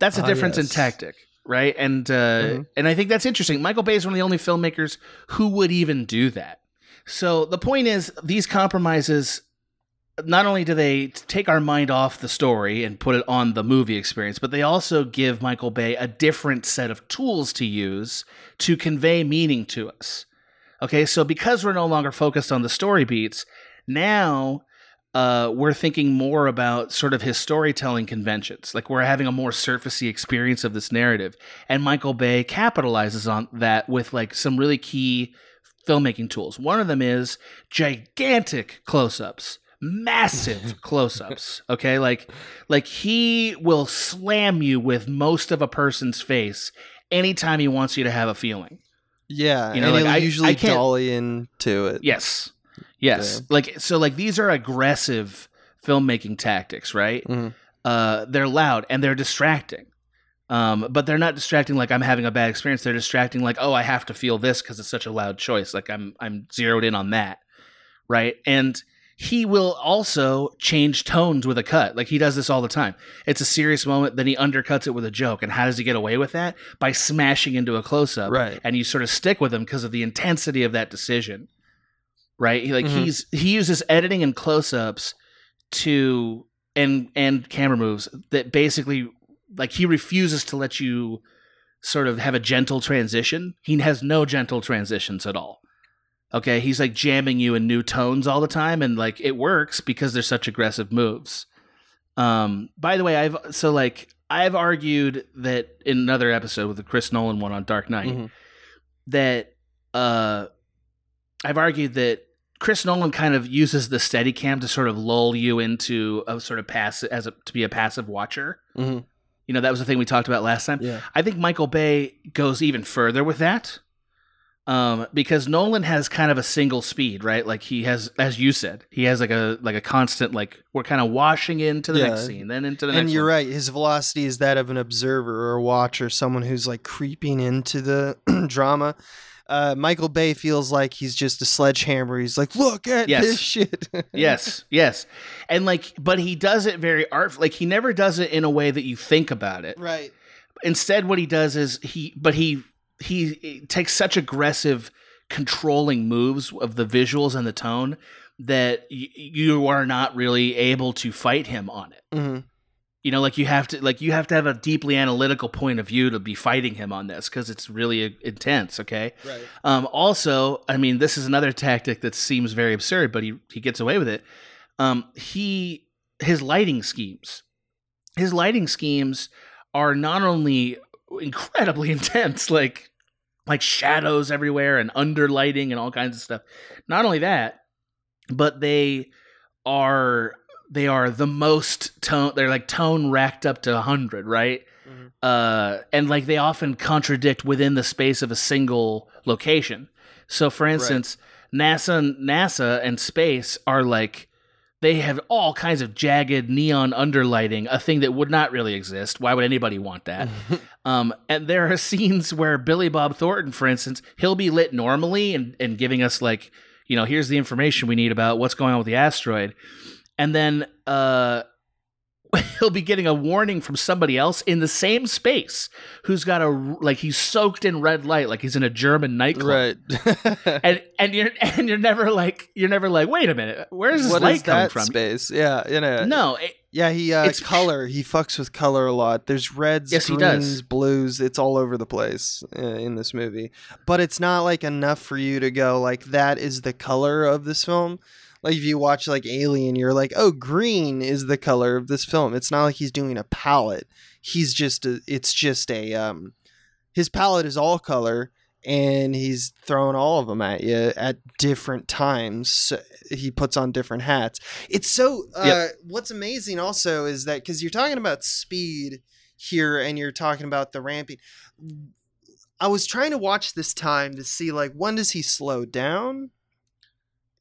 That's a Ah, difference in tactic, right? And uh, Mhm. and I think that's interesting. Michael Bay is one of the only filmmakers who would even do that. So the point is, these compromises not only do they take our mind off the story and put it on the movie experience, but they also give Michael Bay a different set of tools to use to convey meaning to us. Okay, so because we're no longer focused on the story beats, now uh, we're thinking more about sort of his storytelling conventions. Like we're having a more surfacey experience of this narrative. And Michael Bay capitalizes on that with like some really key filmmaking tools. One of them is gigantic close ups. Massive close-ups, okay? Like like he will slam you with most of a person's face anytime he wants you to have a feeling. yeah, you know, and like, he'll I- usually I dolly into it. Yes. Yes. Yeah. Like so like these are aggressive filmmaking tactics, right? Mhm. Uh they're loud and they're distracting. Um but they're not distracting like I'm having a bad experience. They're distracting like, "Oh, I have to feel this cuz it's such a loud choice." Like I'm I'm zeroed in on that. Right? And he will also change tones with a cut. Like he does this all the time. It's a serious moment, then he undercuts it with a joke. And how does he get away with that? By smashing into a close up Right. and you sort of stick with him because of the intensity of that decision right He- like Mhm. he's he uses editing and close-ups to and and camera moves that basically like he refuses to let you sort of have a gentle transition he has no gentle transitions at all okay he's like jamming you in new tones all the time and like it works because they're such aggressive moves um by the way i've so like i've argued that in another episode with the chris nolan one on dark knight Mhm. that uh I've argued that Chris Nolan kind of uses the Steadicam to sort of lull you into a sort of passive as a to be a passive watcher. Mhm. You know, that was the thing we talked about last time. Yeah. I think Michael Bay goes even further with that. Um, because Nolan has kind of a single speed, right? Like he has, as you said, he has like a like a constant like we're kind of washing into the Yeah. next scene, then into the and next. And you're one. right. His velocity is that of an observer or a watcher, someone who's like creeping into the drama. Uh, Michael Bay feels like he's just a sledgehammer. He's like, look at Yes. this shit. yes, yes, and like, but he does it very art. Like he never does it in a way that you think about it. right. instead what he does is he but he he takes such aggressive controlling moves of the visuals and the tone that y- you are not really able to fight him on it hmm you know like you have to like you have to have a deeply analytical point of view to be fighting him on this because it's really uh, intense okay Right. um, also, I mean, this is another tactic that seems very absurd, but he he gets away with it. Um, he his lighting schemes, his lighting schemes are not only incredibly intense, like like shadows everywhere and underlighting and all kinds of stuff. Not only that, but they are they are the most tone. They're like tone racked up to hundred, right? Mhm. uh, and like they often contradict within the space of a single location. So, for instance, NASA, NASA, and space are like they have all kinds of jagged neon underlighting, a thing that would not really exist. Why would anybody want that? Um, and there are scenes where Billy Bob Thornton, for instance, he'll be lit normally and, and giving us like, you know, here's the information we need about what's going on with the asteroid. And then uh he'll be getting a warning from somebody else in the same space who's got a like he's soaked in red light like he's in a German nightclub. Right. And and you're and you're never like you're never like wait a minute where's this what light coming from? space? Yeah, you know. No, it, Yeah, he uh, It's- color. He fucks with color a lot. There's reds, Yes, he greens, does. blues. It's all over the place uh, in this movie. But it's not like enough for you to go like that is the color of this film. Like if you watch like Alien, you're like, oh, green is the color of this film. It's not like he's doing a palette. He's just a, it's just a um, his palette is all color, and he's throwing all of them at you at different times. So he puts on different hats. It's so. Uh, Yep. What's amazing also is that because you're talking about speed here, and you're talking about the ramping. I was trying to watch this time to see like when does he slow down,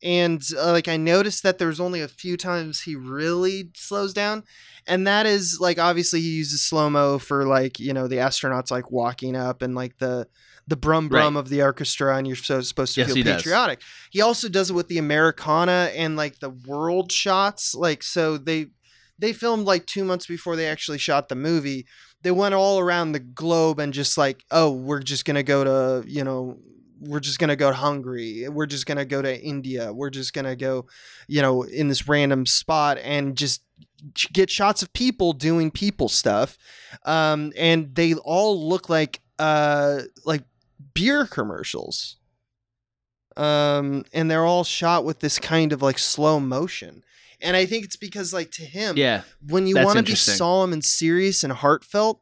and uh, like I noticed that there's only a few times he really slows down, and that is like obviously he uses slow mo for like you know the astronauts like walking up and like the the brum brum Right. of the orchestra, and you're so supposed to Yes, feel he does. patriotic. He also does it with the Americana and like the world shots, like so they they filmed like two months before they actually shot the movie. They went all around the globe and just like, oh, we're just gonna go to you know we're just gonna go to Hungary. We're just gonna go to India. We're just gonna go, you know, in this random spot and just get shots of people doing people stuff. Um, and they all look like uh like beer commercials. Um, and they're all shot with this kind of like slow motion. And I think it's because like to him, Yeah. when you want to be solemn and serious and heartfelt,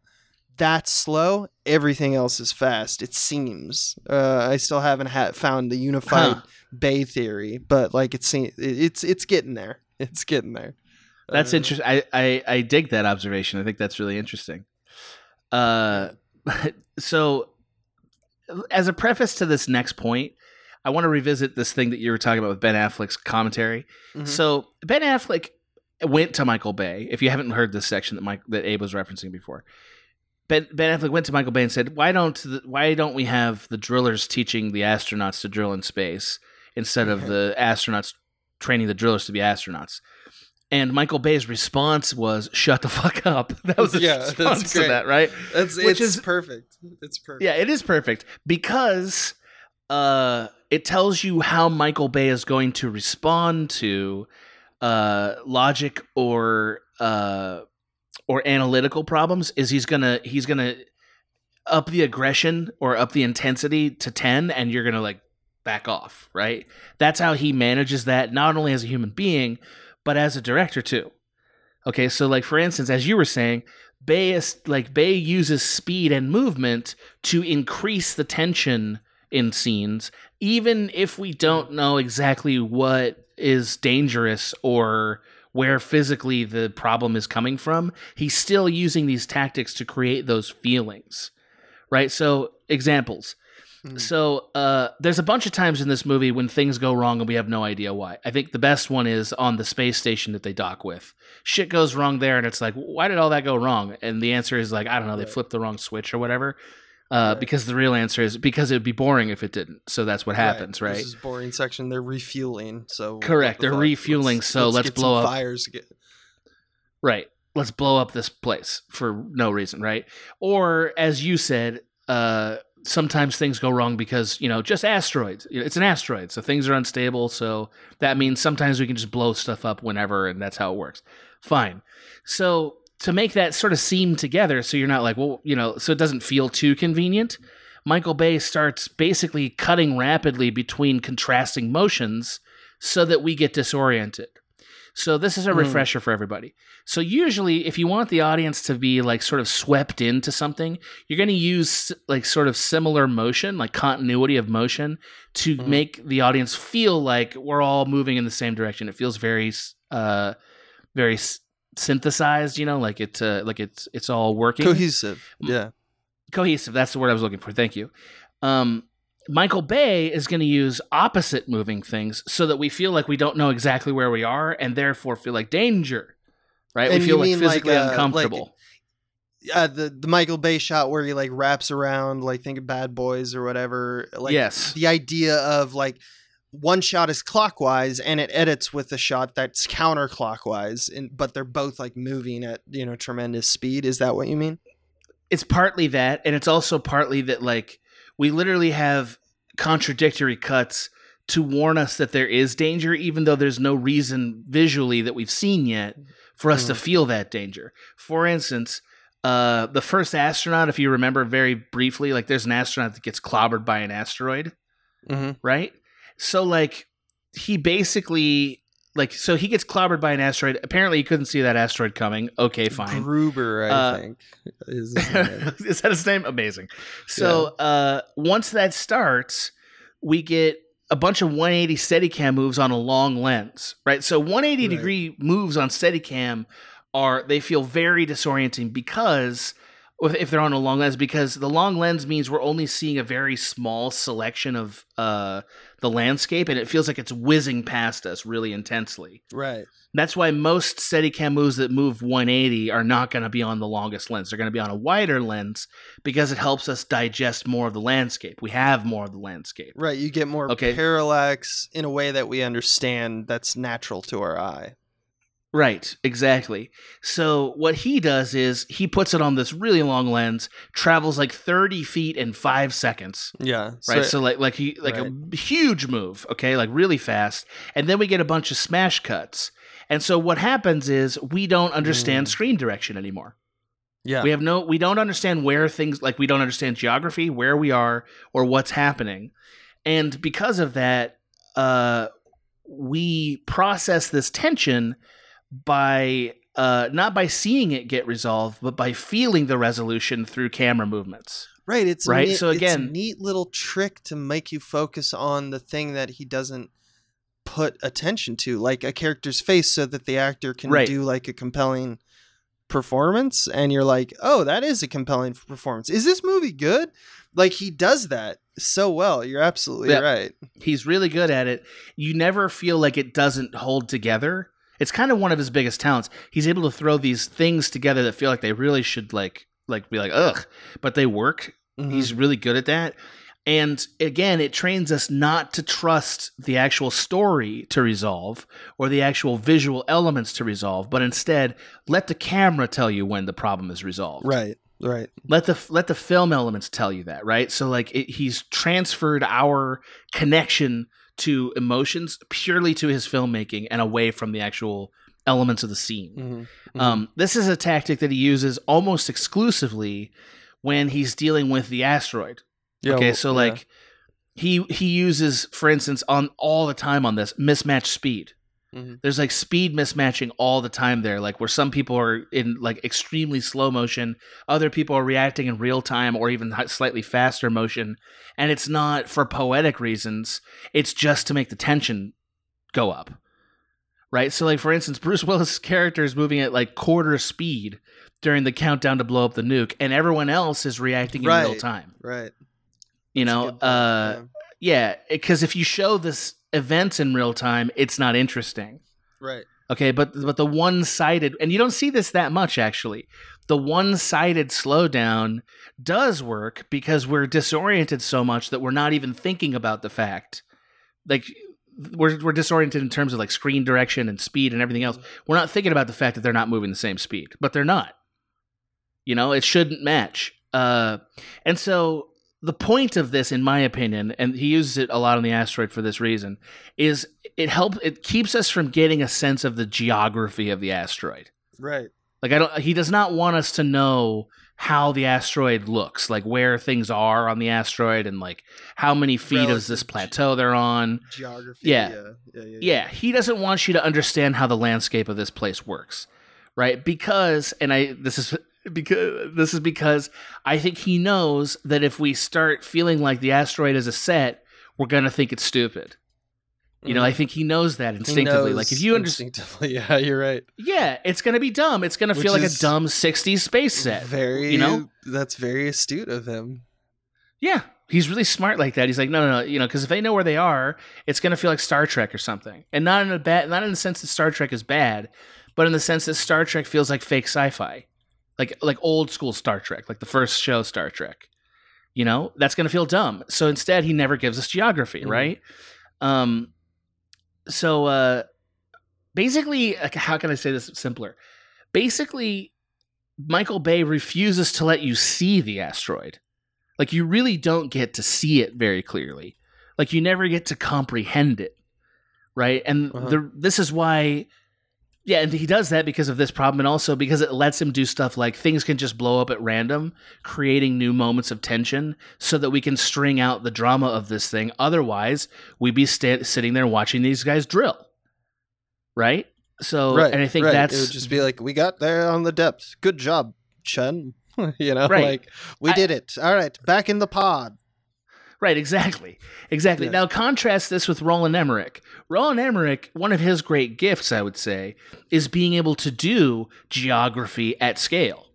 that's slow. Everything else is fast. It seems. Uh, I still haven't ha- found the unified Huh. Bay theory, but like it's it's it's getting there. It's getting there. That's Uh, interesting. I, I I dig that observation. I think that's really interesting. Uh, so as a preface to this next point, I want to revisit this thing that you were talking about with Ben Affleck's commentary. Mhm. So Ben Affleck went to Michael Bay. If you haven't heard this section that Mike that Abe was referencing before, Ben Ben Affleck went to Michael Bay and said, "Why don't the, why don't we have the drillers teaching the astronauts to drill in space instead of the astronauts training the drillers to be astronauts?" And Michael Bay's response was, "Shut the fuck up." That was his Yeah, that's response to that, right? That's which it's is- perfect. It's perfect. Yeah, it is perfect because uh, it tells you how Michael Bay is going to respond to uh, logic or uh, or analytical problems. Is he's gonna he's gonna up the aggression or up the intensity to ten, and you're gonna like back off, right? That's how he manages that, not only as a human being, but as a director too. Okay, so like for instance, as you were saying, Bay is like Bay uses speed and movement to increase the tension in scenes, even if we don't know exactly what is dangerous or where physically the problem is coming from. He's still using these tactics to create those feelings. Right? So, examples. Mhm. So, uh, there's a bunch of times in this movie when things go wrong and we have no idea why. I think the best one is on the space station that they dock with. Shit goes wrong there, and it's like, why did all that go wrong? And the answer is like, I don't know, they flipped the wrong switch or whatever. Uh, Right. Because the real answer is because it would be boring if it didn't. So that's what happens, right? This is boring section. They're refueling. So Correct, the they're fuck? refueling, so let's get blow up- fires. Get, Right. Let's blow up this place for no reason, right? Or as you said, uh sometimes things go wrong because, you know, just asteroids. It's an asteroid, so things are unstable, so that means sometimes we can just blow stuff up whenever and that's how it works. Fine. So to make that sort of seem together so you're not like, well, you know, so it doesn't feel too convenient, Michael Bay starts basically cutting rapidly between contrasting motions so that we get disoriented. So this is a Hmm. refresher for everybody. So usually if you want the audience to be like sort of swept into something, you're going to use like sort of similar motion, like continuity of motion to Mhm. make the audience feel like we're all moving in the same direction. It feels very uh very synthesized, you know, like it uh, like it's it's all working cohesive. Yeah. cohesive. That's the word I was looking for. Thank you. Um, Michael Bay is going to use opposite moving things so that we feel like we don't know exactly where we are and therefore feel like danger. Right? And we feel like like, physically uh, like- uncomfortable. Uh, the the Michael Bay shot where he like wraps around, like think of Bad Boys or whatever. Like yes. the idea of like one shot is clockwise and it edits with a shot that's counterclockwise, and but they're both like moving at you know tremendous speed. Is that what you mean? It's partly that, and it's also partly that like we literally have contradictory cuts to warn us that there is danger, even though there's no reason visually that we've seen yet for us to Mhm. feel that danger. For instance, uh, the first astronaut, if you remember very briefly, like there's an astronaut that gets clobbered by an asteroid, Mm-hmm. right? So like he basically like so he gets clobbered by an asteroid. Apparently he couldn't see that asteroid coming. Okay, fine. Gruber, I Uh, think. Is his name. Is that his name? Amazing. So uh, once that starts, we get a bunch of 180 Steadicam moves on a long lens, right? So 180 Right. degree moves on Steadicam are they feel very disorienting because if if they're on a long lens because the long lens means we're only seeing a very small selection of uh, the landscape and it feels like it's whizzing past us really intensely. right. That's why most Steadicam moves that move 180 are not going to be on the longest lens. They're going to be on a wider lens because it helps us digest more of the landscape. We have more of the landscape. Right. You get more Okay. parallax in a way that we understand that's natural to our eye. Right, exactly. So what he does is he puts it on this really long lens, travels like 30 feet in 5 seconds. Yeah. Right, so, like like he like a huge move, okay, like really fast, and then we get a bunch of smash cuts, and so what happens is we don't understand Mm. screen direction anymore. yeah. We have no we don't understand where things like we don't understand geography, where we are or what's happening. And because of that, uh we process this tension by uh not by seeing it get resolved, but by feeling the resolution through camera movements. Right. It's Right, Neat, so it's a again- neat little trick to make you focus on the thing that he doesn't put attention to, like a character's face, so that the actor can Right. do like a compelling performance, and you're like, oh, that is a compelling performance. Is this movie good? Like he does that so well. You're absolutely Yeah. right. He's really good at it. You never feel like it doesn't hold together. It's kind of one of his biggest talents. He's able to throw these things together that feel like they really should like like be like ugh, but they work Mhm. He's really good at that. And again, it trains us not to trust the actual story to resolve or the actual visual elements to resolve, but instead let the camera tell you when the problem is resolved. right. Right. Let the let the film elements tell you that, right? So like it, he's transferred our connection to emotions purely to his filmmaking and away from the actual elements of the scene. Mhm. Um, this is a tactic that he uses almost exclusively when he's dealing with the asteroid. Yeah, okay, well, so yeah. like he he uses, for instance, on all the time on this mismatched speed. Mhm. There's like speed mismatching all the time there, like where some people are in like extremely slow motion, other people are reacting in real time or even slightly faster motion, and it's not for poetic reasons. It's just to make the tension go up. Right? So like for instance, Bruce Willis' character is moving at like quarter speed during the countdown to blow up the nuke and everyone else is reacting in real time. right. You That's know, uh yeah. yeah, because if you show this events in real time, it's not interesting. right. Okay, but but the one-sided and you don't see this that much actually. The one-sided slowdown does work because we're disoriented so much that we're not even thinking about the fact. Like we're we're disoriented in terms of like screen direction and speed and everything else. We're not thinking about the fact that they're not moving the same speed, but they're not. You know, it shouldn't match. Uh and so the point of this, in my opinion, and he uses it a lot on the asteroid for this reason, is it helps it keeps us from getting a sense of the geography of the asteroid. Right. Like I don't he does not want us to know how the asteroid looks, like where things are on the asteroid and like how many feet of this Relative plateau they're on. Geography. Yeah. Yeah. Yeah. yeah, Yeah, he doesn't want you to understand how the landscape of this place works. Right? Because and I this is because this is because I think he knows that if we start feeling like the asteroid is a set, we're going to think it's stupid. You know. I mm-hmm. think he knows that instinctively. knows like if you understand instinctively, yeah, you're right. Yeah, it's going to be dumb. It's going to Which feel like a dumb 60s space set. Very, you know? that's very astute of him. Yeah, he's really smart like that. He's like, no, no, no, you know, because if they know where they are, it's going to feel like Star Trek or something, and not in a bad, not in the sense that Star Trek is bad, but in the sense that Star Trek feels like fake sci-fi, like like old school Star Trek, like the first show Star Trek. You know, that's going to feel dumb. So instead, he never gives us geography, Mhm. right? Um, so uh, basically, like, how can I say this simpler? Basically, Michael Bay refuses to let you see the asteroid. Like you really don't get to see it very clearly. Like you never get to comprehend it, right? And Uh-huh. the, this is why, yeah, and he does that because of this problem, and also because it lets him do stuff like things can just blow up at random, creating new moments of tension, so that we can string out the drama of this thing. Otherwise, we'd be sta- sitting there watching these guys drill. right? So, right. and I think right. that's it would just be like, we got there on the depths. Good job, Chen. you know, Right. like we I- did it. All right, back in the pod. Right, exactly. Exactly. Yeah. Now contrast this with Roland Emmerich. Roland Emmerich, one of his great gifts, I would say, is being able to do geography at scale.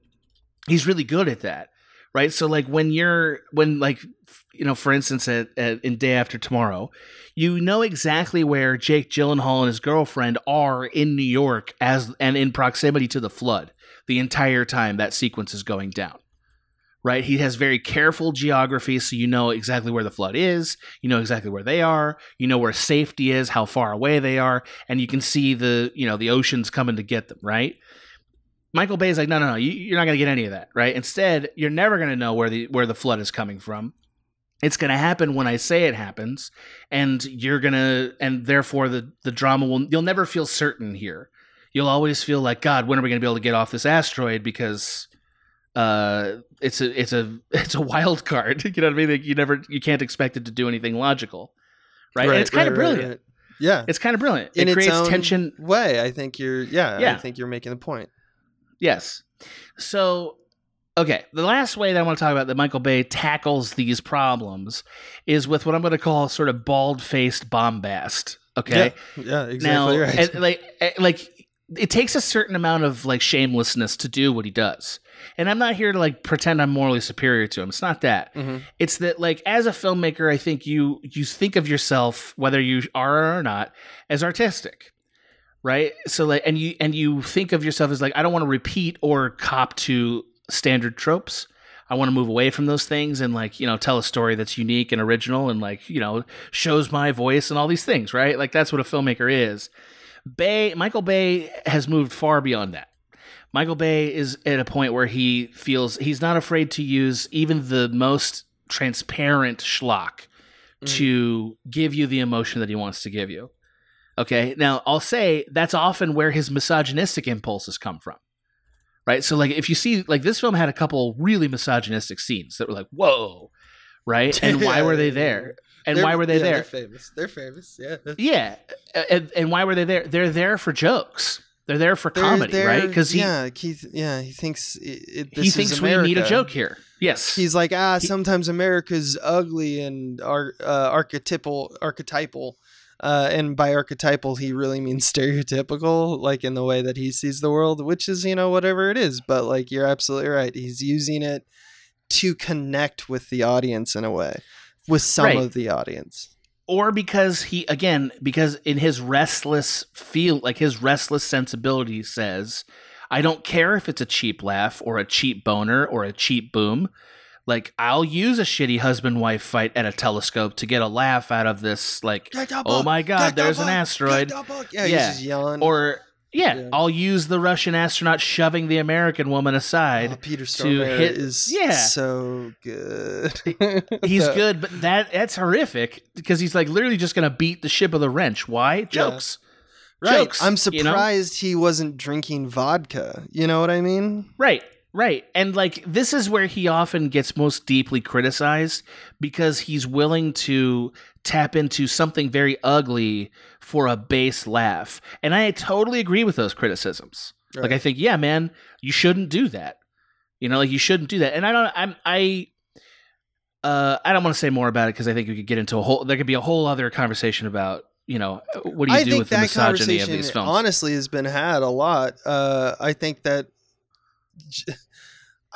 He's really good at that. Right? So like when you're when like you know, for instance at, at in Day After Tomorrow, you know exactly where Jake Gyllenhaal and his girlfriend are in New York as and in proximity to the flood the entire time that sequence is going down right? He has very careful geography, so you know exactly where the flood is, you know exactly where they are, you know where safety is, how far away they are, and you can see the you know the oceans coming to get them, right? Michael Bay is like, no, no, no, you, you're not going to get any of that, right? Instead, you're never going to know where the where the flood is coming from. It's going to happen when I say it happens, and you're gonna, and therefore the the drama will. You'll never feel certain here. You'll always feel like, God, when are we going to be able to get off this asteroid? Because uh it's a it's a it's a wild card you know what i mean like you never you can't expect it to do anything logical right, and it's kind of brilliant right. Yeah. it's kind of brilliant In it its creates tension way. I think you're. Yeah, Yeah. I think you're making the point. yes so okay the last way that i want to talk about that michael bay tackles these problems is with what i'm going to call sort of bald-faced bombast okay Yeah, yeah exactly now right. and, like eh, like it takes a certain amount of like shamelessness to do what he does. And i'm not here to like pretend i'm morally superior to him. It's not that. Mhm. it's that like as a filmmaker i think you you think of yourself whether you are or not as artistic right? So like and you and you think of yourself as like i don't want to repeat or cop to standard tropes. I want to move away from those things and like you know tell a story that's unique and original and like you know shows my voice and all these things right? Like that's what a filmmaker is bay michael bay has moved far beyond that Michael Bay is at a point where he feels he's not afraid to use even the most transparent schlock Mhm. to give you the emotion that he wants to give you. Okay. Now, I'll say that's often where his misogynistic impulses come from. Right? So like if you see like this film had a couple really misogynistic scenes that were like, "Whoa." Right? And why were they there? And They're- why were they yeah, there? They're famous. They're famous. Yeah. Yeah, and, and why were they there? They're there for jokes. They're there for They're- comedy, they're- right? Because he yeah, he yeah he thinks it, he thinks we need a joke here. Yes, He's like ah He- sometimes America's ugly and ar- uh, archetypal archetypal. Uh, and by archetypal, he really means stereotypical, like in the way that he sees the world, which is, you know, whatever it is. But like, you're absolutely right. He's using it to connect with the audience in a way, with some Right. of the audience. or because he again because in his restless feel like his restless sensibility says, I don't care if it's a cheap laugh or a cheap boner or a cheap boom. Like I'll use a shitty husband wife fight at a telescope to get a laugh out of this. Like oh my god, there's an asteroid. Yeah, he's Yeah. just yelling. Or yeah, Yeah. I'll use the Russian astronaut shoving the American woman aside. Oh, Peter to Stormare hit- is yeah. so good. He's Yeah. good, but that that's horrific because he's like literally just gonna beat the ship of the wrench. Why? Jokes. Right. Jokes, I'm you know? surprised he wasn't drinking vodka. You know what I mean? Right, right. And like this is where he often gets most deeply criticized because he's willing to tap into something very ugly for a base laugh. And I totally agree with those criticisms. Like I think, yeah, man, you shouldn't do that. You know, like you shouldn't do that. And I don't I'm I uh I don't want to say more about it because I think we could get into a whole there could be a whole other conversation about, you know, what do you I do with the misogyny of these films? honestly has been had a lot. Uh, I think that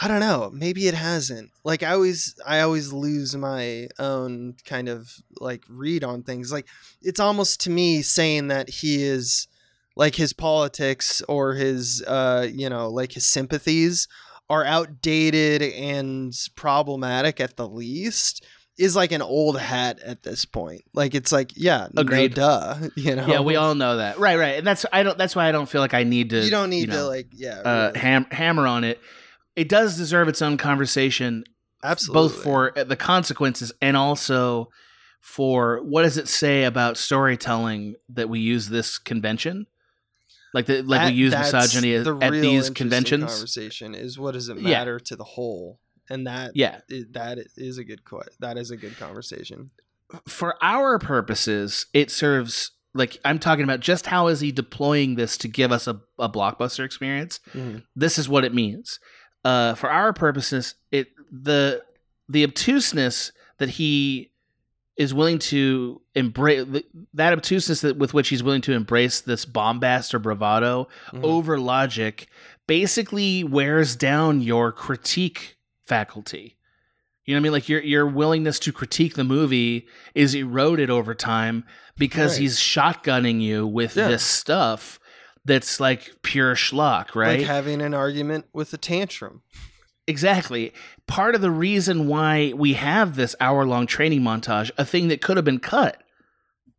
I don't know. Maybe it hasn't. Like I always, I always lose my own kind of like read on things. Like it's almost to me saying that he is like his politics or his, uh, you know, like his sympathies are outdated and problematic at the least. Is like an old hat at this point. Like it's like, yeah, Agreed. no duh. You know, yeah, we all know that. Right, right. And that's I don't that's why I don't feel like I need to you don't need to know, like yeah uh, really. ham- hammer on it. It does deserve its own conversation, absolutely both for uh, the consequences and also for what does it say about storytelling that we use this convention, like the like That- we use misogyny the at these conventions. conversation is what does it Yeah. matter to the whole and that Yeah, that is a good que- that is a good conversation for our purposes, it serves like I'm talking about just how is he deploying this to give us a, a blockbuster experience. Mhm. This is what it means. Uh, for our purposes, it the the obtuseness that he is willing to embrace that obtuseness that with which he's willing to embrace this bombast or bravado Mhm. over logic basically wears down your critique faculty. You know what I mean? Like your your willingness to critique the movie is eroded over time because Right. he's shotgunning you with Yeah. this stuff that's like pure schlock, right? Like having an argument with a tantrum. Exactly. Part of the reason why we have this hour long training montage, a thing that could have been cut.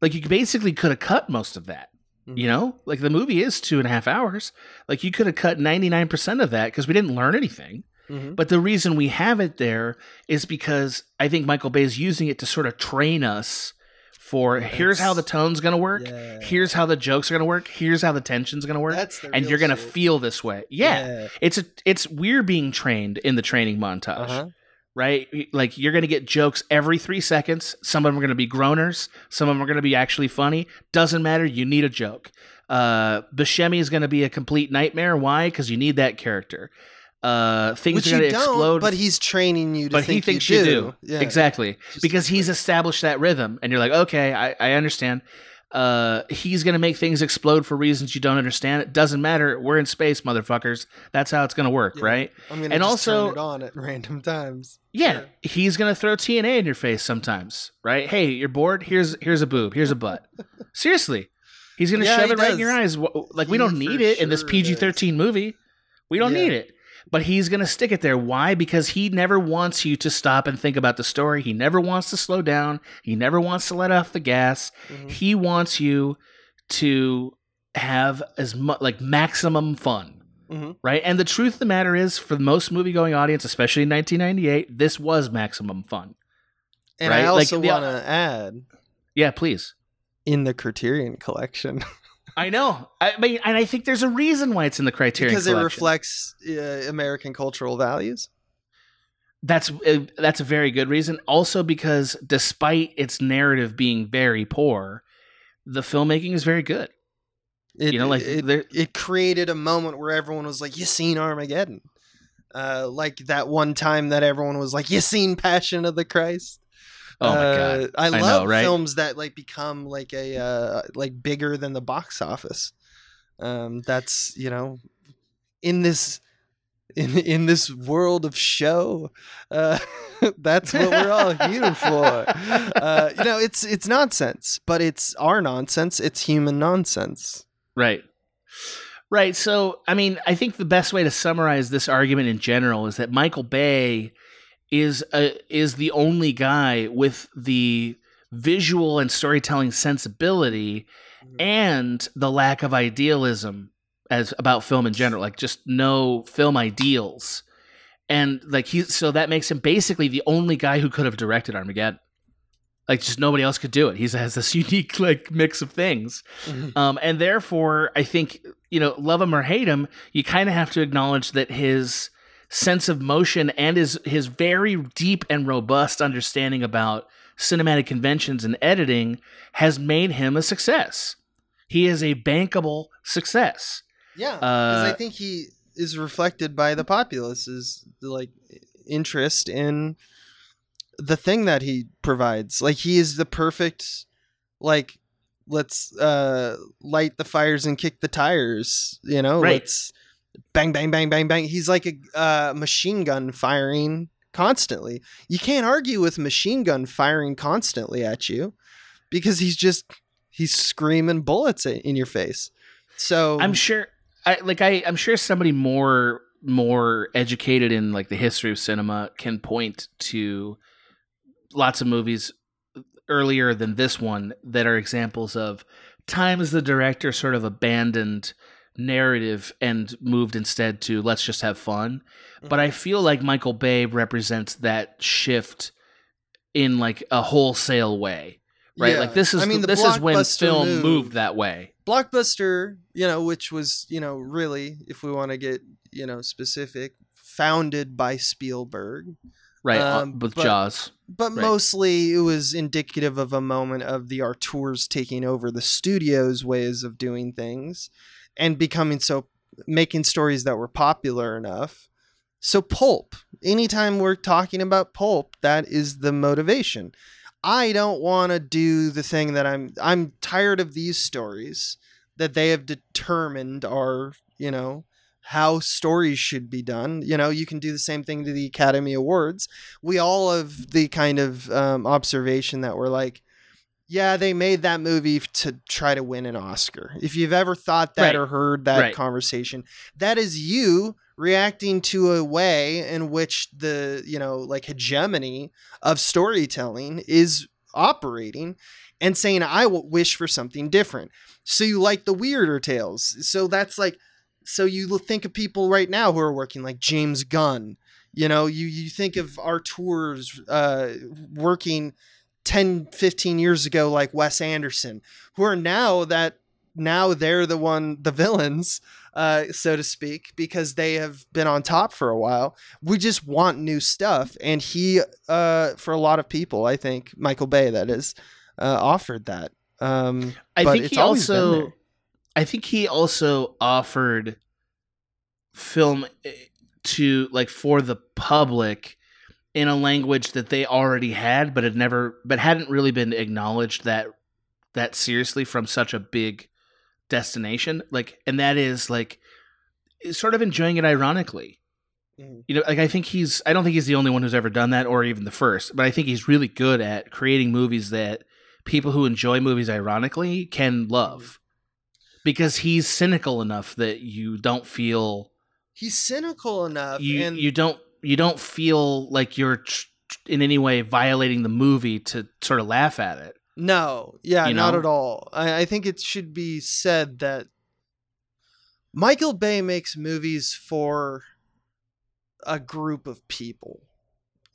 Like you basically could have cut most of that. Mhm. You know? Like the movie is two and a half hours. Like you could have cut 99% of that because we didn't learn anything. Mhm. But the reason we have it there is because I think Michael Bay is using it to sort of train us for here's how the tone's going to work. Yeah. Here's how the jokes are going to work. Here's how the tension's going to work. That's the and you're going to shit. feel this way. yeah. It's a it's we're being trained in the training montage, Uh-huh. right? Like you're going to get jokes every 3 seconds. Some of them are going to be groaners, some of them are going to be actually funny. Doesn't matter, you need a joke. Uh Buscemi is going to be a complete nightmare. Why? Cuz you need that character. Uh things Which are going you to don't, explode. but he's training you to but he thinks you you do. do. Yeah. Exactly. Just- Because he's established that rhythm and you're like, "Okay, I I understand." Uh, he's gonna make things explode for reasons you don't understand. It doesn't matter. We're in space, motherfuckers. That's how it's gonna work, Yeah. right? I'm gonna and just also- turn it on at random times. Yeah, Sure. he's gonna throw TNA in your face sometimes, right? Hey, you're bored. Here's here's a boob. Here's a butt. Seriously, he's gonna Yeah, shove he it right in your eyes. Like we don't need it in this PG-13 movie. We don't Yeah. need it. But he's gonna stick it there. Why? Because he never wants you to stop and think about the story. He never wants to slow down. He never wants to let off the gas. Mhm. He wants you to have as much like maximum fun Mhm. right? And the truth of the matter is, for the most movie going audience, especially in 1998, this was maximum fun. And right? I also the- want to add Yeah, please. in the Criterion collection I know. I mean, and I think there's a reason why it's in the Criterion because it reflects uh, American cultural values. That's uh, that's a very good reason. Also, because despite its narrative being very poor, the filmmaking is very good. It, You know, like, it, there- it created a moment where everyone was like, "You seen Armageddon?" Uh, like that one time that everyone was like, "You seen Passion of the Christ?" Oh my Uh, god! I I love know, right? films that like become like a uh, like bigger than the box office. Um, that's you know, in this in in this world of show, uh, that's what we're all here for. Uh, you know, it's it's nonsense, but it's our nonsense. It's human nonsense. Right. Right. So, I mean, I think the best way to summarize this argument in general is that Michael Bay is a, is the only guy with the visual and storytelling sensibility and the lack of idealism as about film in general, like just no film ideals. And like he so that makes him basically the only guy who could have directed Armageddon. Like just nobody else could do it. He has this unique like mix of things. Um, and therefore, I think you know, love him or hate him, you kind of have to acknowledge that his sense of motion and his his very deep and robust understanding about cinematic conventions and editing has made him a success. He is a bankable success. Yeah, because I Uh, think he is reflected by the populace's like interest in the thing that he provides. Like he is the perfect, like let's uh light the fires and kick the tires. You know, Right. let's bang bang bang bang bang. He's like a uh, machine gun firing constantly. You can't argue with machine gun firing constantly at you because he's just he's screaming bullets in your face. So I'm sure I like I I'm sure somebody more more educated in like the history of cinema can point to lots of movies earlier than this one that are examples of times the director sort of abandoned narrative and moved instead to let's just have fun. But I feel like Michael Bay represents that shift in like a wholesale way. Right? Yeah. Like this is I mean, the this is when film move- moved that way. Blockbuster, you know, which was, you know, really, if we want to get, you know, specific, founded by Spielberg. right uh, Um, with but- Jaws. but Right. mostly it was indicative of a moment of the auteurs taking over the studio's ways of doing things and becoming so making stories that were popular enough. So pulp anytime we're talking about pulp that is the motivation. I don't want to do the thing that i'm i'm tired of these stories that they have determined are you know how stories should be done. You know you can do the same thing to the academy awards. We all have the kind of um, observation that we're like, yeah, they made that movie to try to win an Oscar. If you've ever thought that Right. or heard that Right. conversation, that is you reacting to a way in which the, you know, like hegemony of storytelling is operating and saying, I wish for something different. So you like the weirder tales. So that's like, so you think of people right now who are working like James Gunn, you know you you think of auteurs uh working 10 15 years ago like wes anderson who are now that now they're the one the villains uh so to speak because they have been on top for a while we just want new stuff and he uh for a lot of people i think michael bay that is uh offered that um I think he also. I think he also offered film eh, to like for the public in a language that they already had but had never but hadn't really been acknowledged that that seriously from such a big destination. Like and that is like sort of enjoying it ironically. Mhm. you know like i think he's i don't think he's the only one who's ever done that or even the first but i think he's really good at creating movies that people who enjoy movies ironically can love. Because he's cynical enough that you don't feel he's cynical enough you and you don't you don't feel like you're tr- in any way violating the movie to sort of laugh at it No, yeah, You not at all. I, I think it should be said that Michael Bay makes movies for a group of people.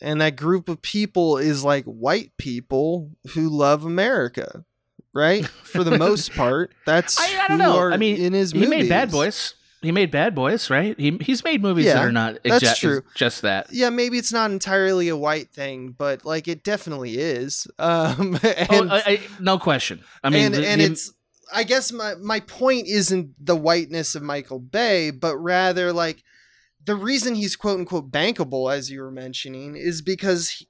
And that group of people is like white people who love America, right? For the most part, that's I- I don't know. I mean, in his he made Bad movies. Boys he made Bad Boys right he, he's made movies Yeah, that are not that's true. just that Yeah, maybe it's not entirely a white thing, but like it definitely is. Um, oh, I, I, no question i mean and the- and the- it's I guess my my point isn't the whiteness of Michael Bay, but rather like the reason he's quote unquote bankable, as you were mentioning, is because he-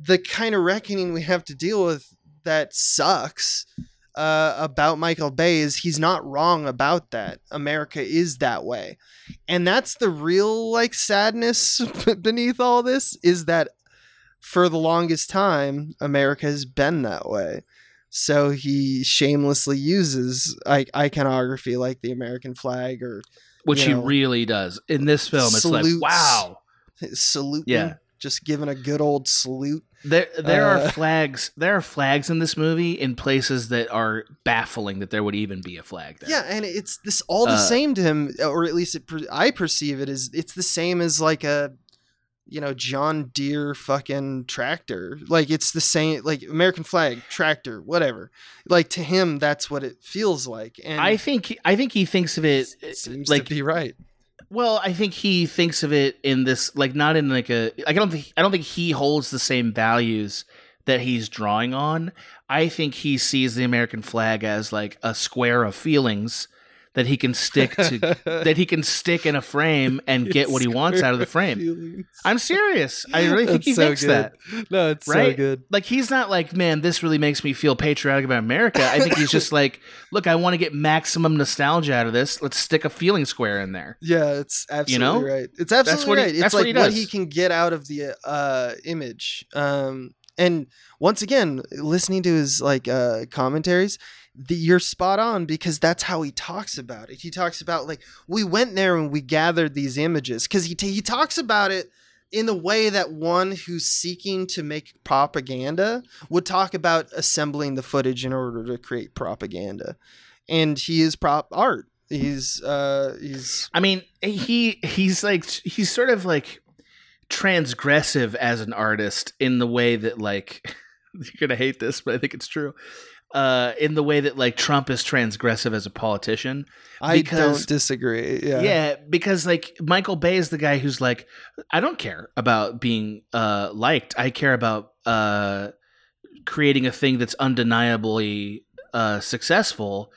the kind of reckoning we have to deal with that sucks uh, about Michael Bay is he's not wrong about that. America is that way, and that's the real like sadness beneath all this is that for the longest time America has been that way. So he shamelessly uses like iconography like the American flag or which you he really does in this film it's like wow salute. Yeah. just giving a good old salute. There, there Uh, are flags. There are flags in this movie in places that are baffling that there would even be a flag there. Yeah, and it's this all the Uh, same to him, or at least it, I perceive it as it's the same as like a, you know, John Deere fucking tractor. Like it's the same, like American flag tractor, whatever. Like to him, that's what it feels like. And I think. I think he thinks of it it seems like. to be right. Well, I think he thinks of it in this like not in like a. I don't think. I don't think he holds the same values that he's drawing on. I think he sees the American flag as like a square of feelings that he can stick to. that he can stick in a frame and get what he wants out of the frame. I'm serious. I really think That's he so thinks good. that. No, it's so good. like he's not like man this really makes me feel patriotic about america i think he's just like look i want to get maximum nostalgia out of this let's stick a feeling square in there Yeah, it's absolutely know? right. It's absolutely what he- right. It's that's what like he what he can get out of the uh, image. Um, and once again, listening to his like uh, commentaries, the, you're spot on because that's how he talks about it. He talks about like we went there and we gathered these images because he t- he talks about it in the way that one who's seeking to make propaganda would talk about assembling the footage in order to create propaganda. And he is prop art. He's uh he's i mean he he's like he's sort of like transgressive as an artist in the way that like you're gonna hate this but i think it's true uh, in the way that like Trump is transgressive as a politician. I don't disagree. Yeah. Yeah. because like Michael Bay is the guy who's like, I don't care about being uh, liked. I care about uh, creating a thing that's undeniably uh, successful.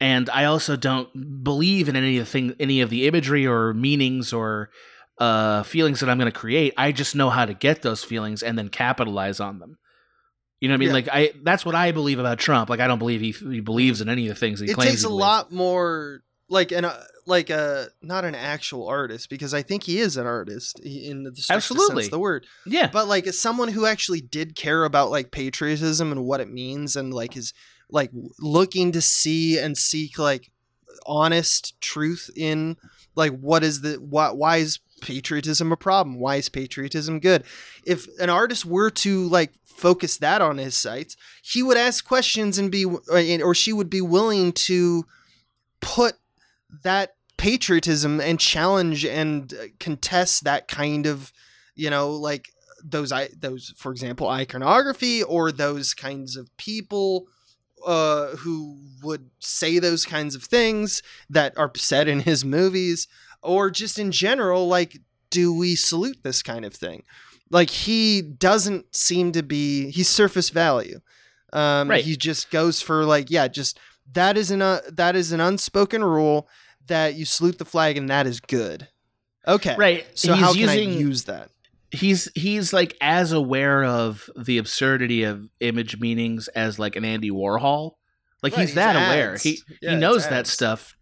And I also don't believe in any of the thing, any of the imagery or meanings or uh, feelings that I'm going to create. I just know how to get those feelings and then capitalize on them. You know what I mean? Yeah. Like I, that's what I believe about Trump. Like I don't believe he, he believes in any of the things that he it claims. It takes a believes. lot more like an uh, like a not an actual artist because I think he is an artist in the Absolutely. sense of the word. Yeah, But like as someone who actually did care about like patriotism and what it means and like is like looking to see and seek like honest truth in like what is the why, why is patriotism a problem? Why is patriotism good? If an artist were to like focus that on his sites he would ask questions and be or she would be willing to put that patriotism and challenge and uh, contest that kind of you know like those i those for example iconography or those kinds of people uh who would say those kinds of things that are said in his movies or just in general like do we salute this kind of thing like he doesn't seem to be he's surface value um Right. he just goes for like yeah just that is an uh, that is an unspoken rule that you salute the flag and that is good okay right. so he's how can using i use that he's he's like as aware of the absurdity of image meanings as like an Andy Warhol. Like Right, he's he's that aware. He Yeah, he knows that stuff,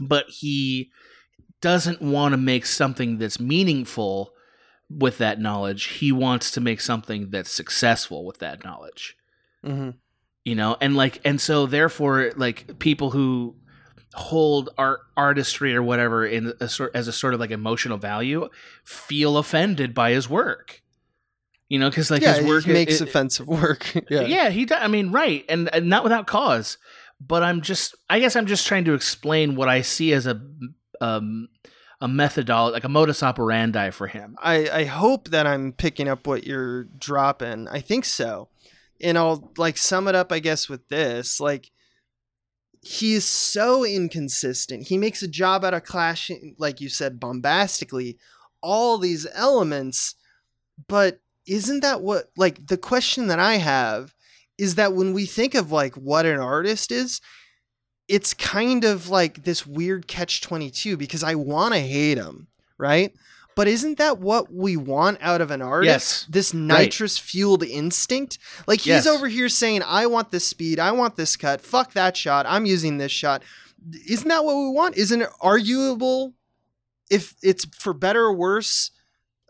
but he doesn't want to make something that's meaningful with that knowledge. He wants to make something that's successful with that knowledge. mm-hmm. You know, and like and so therefore like people who hold art artistry or whatever in a sort as a sort of like emotional value feel offended by his work. You know, because like yeah, his work he makes it- offensive work. yeah. yeah, he does. I mean, right, and, and not without cause. But I'm just, I guess, I'm just trying to explain what I see as a um a methodology, like a modus operandi for him. I, I hope that I'm picking up what you're dropping. I think so. And I'll like sum it up, I guess, with this. Like he is so inconsistent. He makes a job out of clashing, like you said, bombastically, all these elements. But isn't that what like the question that I have is that when we think of like what an artist is, it's kind of like this weird catch 22 because I want to hate him, right? But isn't that what we want out of an artist? Yes. This nitrous fueled instinct? Like he's Yes. over here saying, I want this speed, I want this cut, fuck that shot, I'm using this shot. Isn't that what we want? Isn't it arguable if it's for better or worse?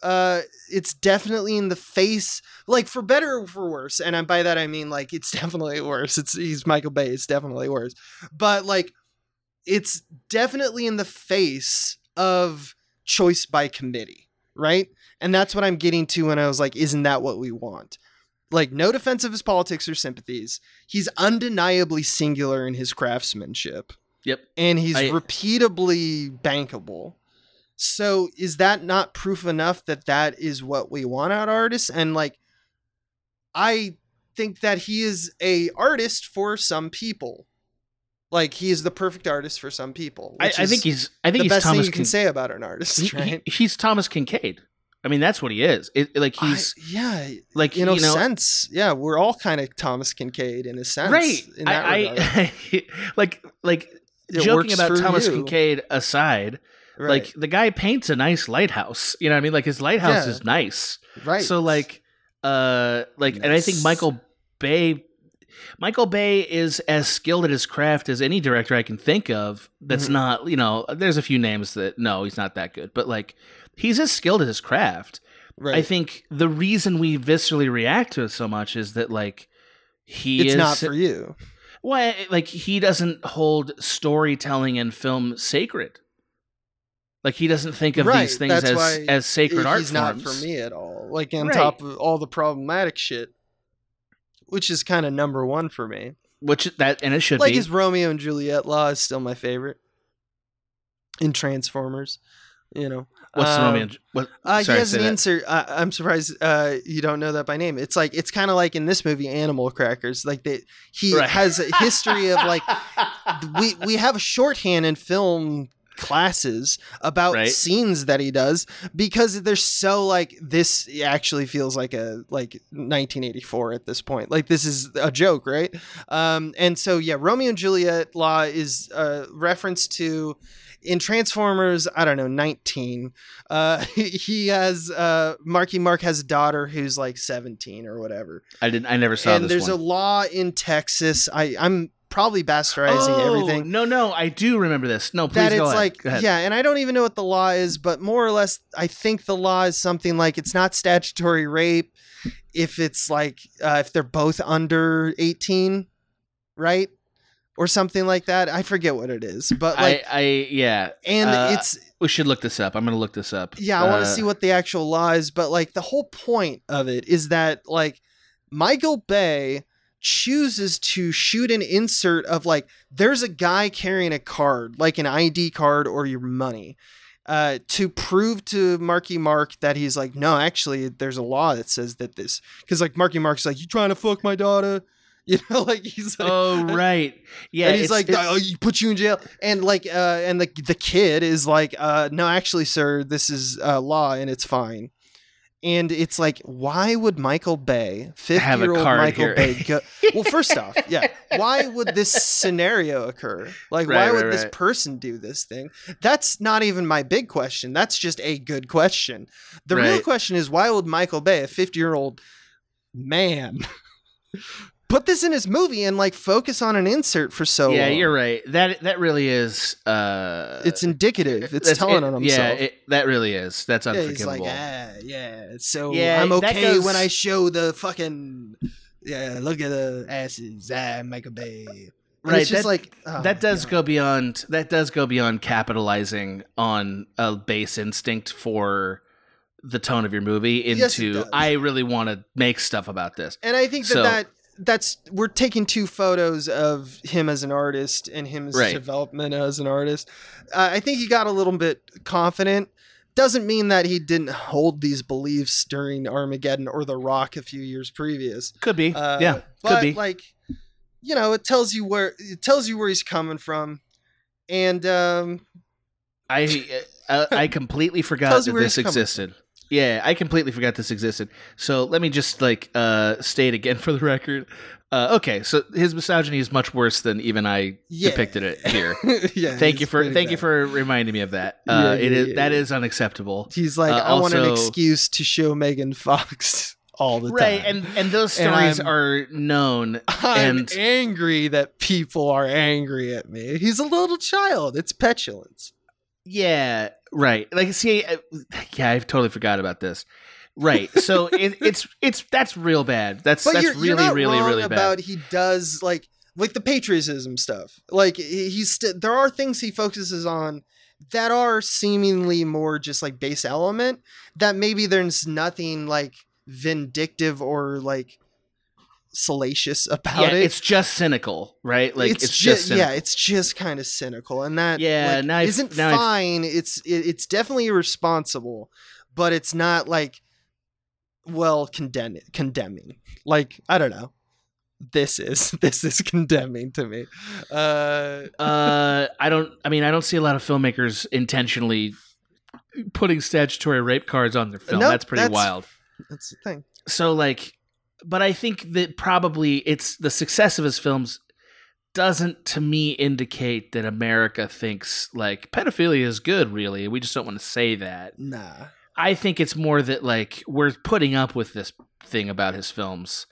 Uh, it's definitely in the face, like for better or for worse. And I- by that I mean like it's definitely worse. It's he's Michael Bay. It's definitely worse. But like, it's definitely in the face of choice by committee, right? And that's what I'm getting to when I was like, isn't that what we want? Like, no defense of his politics or sympathies. He's undeniably singular in his craftsmanship. Yep. And he's I- repeatably bankable. So is that not proof enough that that is what we want out of artists? And like, I think that he is a artist for some people. Like he is the perfect artist for some people. I, I think he's, I think the he's best Thomas. thing you can Kin- say about an artist, he- he- he's Thomas Kinkade. I mean, that's what he is. It, like he's I- yeah, like in a you know, sense, yeah, we're all kind of Thomas Kinkade in a sense, right. In that I. I like like It joking about Thomas you. Kinkade aside, right. like the guy paints a nice lighthouse. You know what I mean? Like his lighthouse Yeah. is nice. right. So like uh like and I think Michael Bay Michael Bay is as skilled at his craft as any director I can think of that's Mhm. not, you know, there's a few names that no, he's not that good, but like he's as skilled at his craft. right. I think the reason we viscerally react to it so much is that like he it's is not for you. well, like he doesn't hold storytelling and film sacred. Like he doesn't think of Right, these things as as sacred art He's not for me at all. Like on Right. top of all the problematic shit, which is kind of number one for me. Which that and it should like be. his Romeo and Juliet law is still my favorite in Transformers. You know, What's the Um, Romeo? and What? Uh, sorry, he has an that. insert. Uh, I'm surprised uh, you don't know that by name. It's like it's kind of like in this movie, Animal Crackers. Like they, he Right. has a history of like we we have a shorthand in film classes about Right. scenes that he does because they're so like this actually feels like a like 1984 at this point like this is a joke right um and so yeah romeo and juliet law is a reference to in transformers i don't know 19 uh he, has uh marky mark has a daughter who's like 17 or whatever I didn't. I never saw and there's one. a law in texas i i'm probably bastardizing oh, everything No, no, I do remember this. No, please that go it's ahead. like Go ahead. yeah and i don't even know what the law is but more or less i think the law is something like it's not statutory rape if it's like uh, if they're both under 18 right or something like that i forget what it is but like I, I, yeah. and uh, it's We should look this up. I'm gonna look this up. yeah i want to Uh, see what the actual law is but like the whole point of it is that like michael bay chooses to shoot an insert of like there's a guy carrying a card like an id card or your money uh, to prove to Marky Mark that he's like, no, actually, there's a law that says that this, because like Marky Mark's like, you trying to fuck my daughter, you know, like he's like, Oh right. Yeah. and he's like, oh, you put you in jail, and like, uh, and the the kid is like, uh, no, actually, sir, this is uh, law and it's fine. And it's like, why would Michael Bay, fifty-year-old Michael here. Bay, go? Well, first off, yeah, why would this scenario occur? Like, Right, why would right, this person do this thing? That's not even my big question. That's just a good question. The real question is, why would Michael Bay, a fifty-year-old man, put this in his movie and like focus on an insert for so yeah, long? you're right. That that really is. Uh, It's indicative. It's that's- telling it- on Yeah, it, that really is. That's Yeah, unforgivable. he's like, ah, yeah. So Yeah, I'm that okay goes- when I show the fucking yeah. Look at the asses. Ah, Michael Bay. And Right, It's just that- like oh that my does God. go beyond. That does go beyond capitalizing on a base instinct for the tone of your movie Yes, it into does. I really want to make stuff about this. And I think that So- that that's we're taking two photos of him as an artist and his Right. development as an artist. Uh, I think he got a little bit confident. Doesn't mean that he didn't hold these beliefs during Armageddon or The Rock a few years previous. Could be. Uh, yeah, but could be. like, you know, it tells you where it tells you where he's coming from, and um, I uh, I completely forgot that this he's coming existed. Yeah, I completely forgot this existed. So let me just like uh state again for the record. Uh, okay, so his misogyny is much worse than even I Yeah. depicted it here. yeah. thank you for thank you for reminding me of that. Yeah, Uh, it yeah, is yeah, that is unacceptable. He's like, Uh, I want an excuse to show Megan Fox all the time. Right, time. and and those stories I'm- are known. I'm and- angry that people are angry at me. He's a little child. It's petulance. Yeah, right. Like, see, I, yeah, I've totally forgot about this. Right. So it, it's it's that's real bad. That's But that's you're, really you're not really wrong really bad. about he does like like the patriotism stuff. Like he's st- there are things he focuses on that are seemingly more just like base element that maybe there's nothing like vindictive or like salacious about yeah, it. it's just cynical, right? Like it's, ju- just cynical. yeah, it's just kind of cynical, and that Yeah, like, now isn't now I've- fine. It's it, it's definitely irresponsible, but it's not like well condemn condemning. Like I don't know. This is this is condemning to me. Uh, uh, I don't. I mean, I don't see a lot of filmmakers intentionally putting statutory rape cards on their film. Nope, that's pretty that's- wild. that's the thing. So, like, but I think that probably it's the success of his films doesn't, to me, indicate that America thinks like pedophilia is good. Really, we just don't want to say that. Nah. I think it's more that like we're putting up with this thing about his films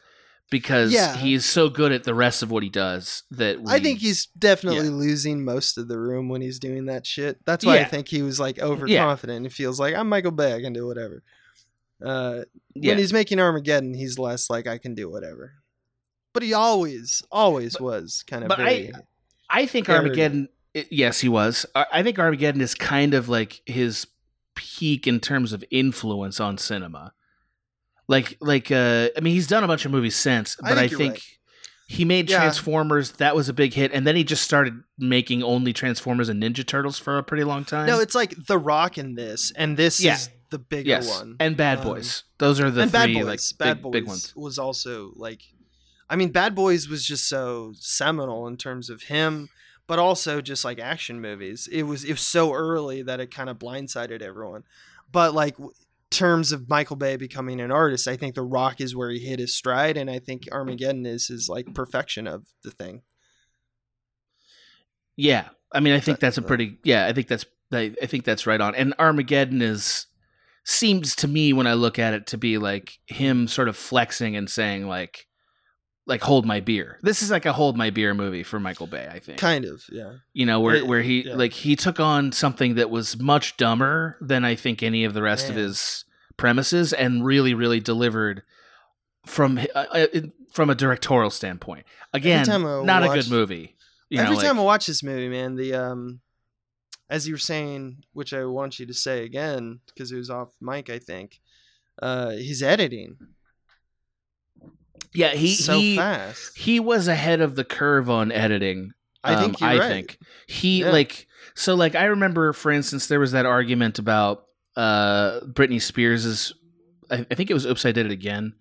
because Yeah. he's so good at the rest of what he does that we, I think he's definitely losing most of the room when he's doing that shit. That's why I think he was like overconfident. and feels like I'm Michael Bay, I can do whatever. Uh, yeah. when he's making Armageddon, he's less like I can do whatever. But he always, always was kind of. but very, I think. Armageddon. i- yes, he was. I I think Armageddon is kind of like his peak in terms of influence on cinema. Like, like, uh, I mean, he's done a bunch of movies since, but I think think, right. He made Yeah. Transformers, that was a big hit, and then he just started making only Transformers and Ninja Turtles for a pretty long time. No, it's like The Rock in this, and this Yeah. is the bigger yes, one. and Bad Um, Boys. Those are the and three Bad Boys. like Bad big, Boys big ones. was also like, I mean, Bad Boys was just so seminal in terms of him, but also just like action movies. It was it was so early that it kind of blindsided everyone. But like terms of Michael Bay becoming an artist, I think The Rock is where he hit his stride, and I think Armageddon is his like perfection of the thing. Yeah, I mean, I think that's a pretty. Yeah, I think that's. I think that's right on. And Armageddon is seems to me when I look at it to be like him sort of flexing and saying like, like hold my beer. This is like a hold my beer movie for Michael Bay. I think. Kind of, yeah. you know where Uh, where he yeah. like he took on something that was much dumber than I think any of the rest of his premises and really really delivered from uh, uh, from a directorial standpoint. Again, not a good movie. You Every know, time I watch this movie, man, the um, as you were saying, which I want you to say again because it was off mic, I think. Uh, his editing yeah, he so he fast. he was ahead of the curve on editing. I um, think I right. think he Yeah. like so like I remember for instance there was that argument about uh Britney Spears's I, I think it was Oops I Did It Again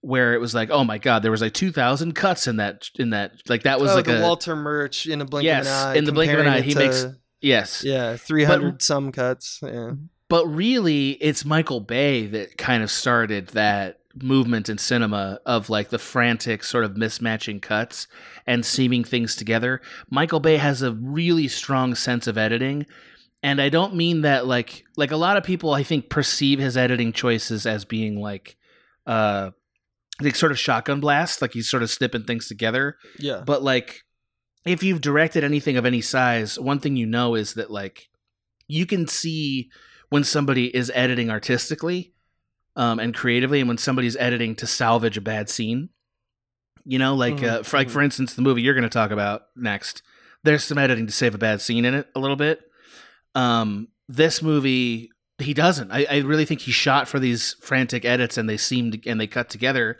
where it was like oh my god there was like 2000 cuts in that in that like that was oh, like the a Walter Murch in a blink Yes, of an eye. in the blink of an eye, he to- makes- yes yeah three hundred some cuts. Yeah, but really it's Michael Bay that kind of started that movement in cinema of like the frantic sort of mismatching cuts and seaming things together. Michael Bay has a really strong sense of editing and I don't mean that like like a lot of people I think perceive his editing choices as being like uh like sort of shotgun blast like he's sort of snipping things together yeah. but like if you've directed anything of any size one thing you know is that like you can see when somebody is editing artistically um, and creatively and when somebody's editing to salvage a bad scene. You know like Mhm, uh, for, like mhm. for instance the movie you're going to talk about next there's some editing to save a bad scene in it a little bit. Um, this movie he doesn't. I, I really think he shot for these frantic edits and they seemed and they cut together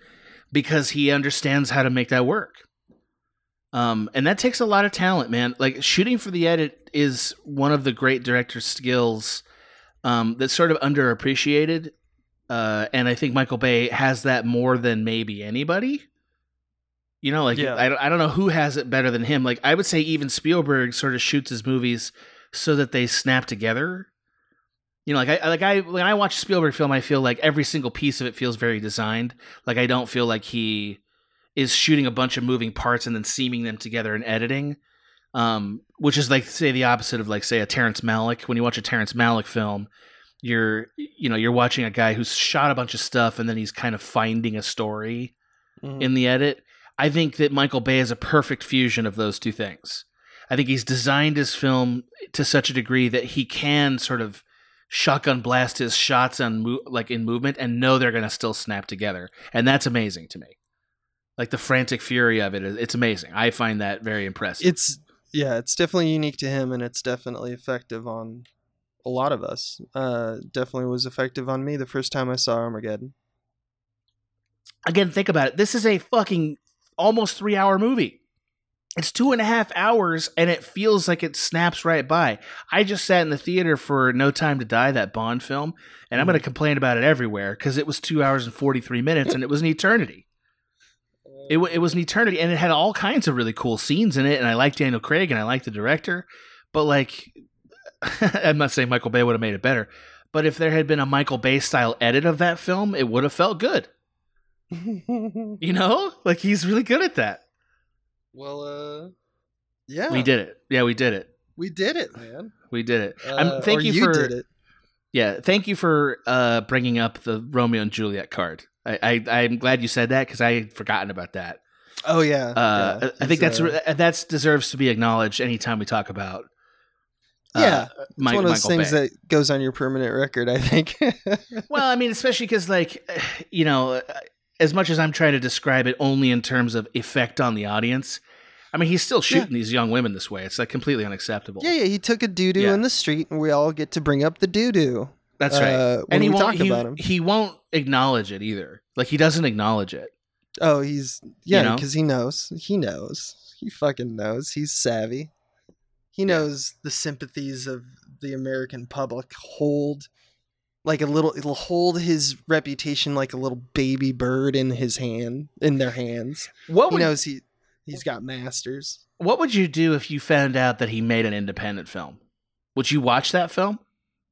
because he understands how to make that work um, and that takes a lot of talent, man. Like shooting for the edit is one of the great director's skills um, that's sort of underappreciated. Uh, and I think Michael Bay has that more than maybe anybody. You know, like Yeah. I, don't, I don't know who has it better than him. Like I would say even Spielberg sort of shoots his movies so that they snap together. You know, like I like I when I watch Spielberg film, I feel like every single piece of it feels very designed. Like I don't feel like he is shooting a bunch of moving parts and then seaming them together and editing. Um, which is like say the opposite of like say a Terrence Malick. When you watch a Terrence Malick film, you're you know you're watching a guy who's shot a bunch of stuff and then he's kind of finding a story Mhm. in the edit. I think that Michael Bay is a perfect fusion of those two things. I think he's designed his film to such a degree that he can sort of shotgun blast his shots on mo- like in movement and know they're going to still snap together, and that's amazing to me. Like the frantic fury of it, it's amazing. I find that very impressive. it's yeah, it's definitely unique to him, and it's definitely effective on a lot of us. Uh, definitely was effective on me the first time I saw Armageddon. Again, think about it. This is a fucking almost three hour movie. It's two and a half hours and it feels like it snaps right by. I just sat in the theater for No Time to Die, that Bond film, and I'm going to complain about it everywhere because it was two hours and 43 minutes and it was an eternity. It, wa- it was an eternity and it had all kinds of really cool scenes in it. And I like Daniel Craig and I like the director, but like, I'm not saying Michael Bay would have made it better, but if there had been a Michael Bay style edit of that film, it would have felt good. You know, like he's really good at that. well, uh, yeah, We did it. Yeah, we did it. We did it, man. We did it. Uh, I'm, thank or you, you for did it. yeah. Thank you for uh, bringing up the Romeo and Juliet card. I, I I'm glad you said that because I had forgotten about that. Oh yeah, Uh, yeah. I think that's uh, that's deserves to be acknowledged anytime we talk about. uh, Yeah, Mike, it's one of those Michael things Bay. that goes on your permanent record. I think. well, I mean, especially because, like, you know, as much as I'm trying to describe it only in terms of effect on the audience, I mean, he's still shooting these young women this way. It's like completely unacceptable. yeah, yeah. He took a doo doo Yeah. in the street, and we all get to bring up the doo doo. That's right. Uh, and he won't. talk He, about him. he won't acknowledge it either. Like he doesn't acknowledge it. Oh, he's yeah, know? because he knows. He knows. He fucking knows. He's savvy. He knows the sympathies of the American public hold like a little it'll hold his reputation like a little baby bird in his hand in their hands. What He would knows he he's got masters. what would you do if you found out that he made an independent film? Would you watch that film?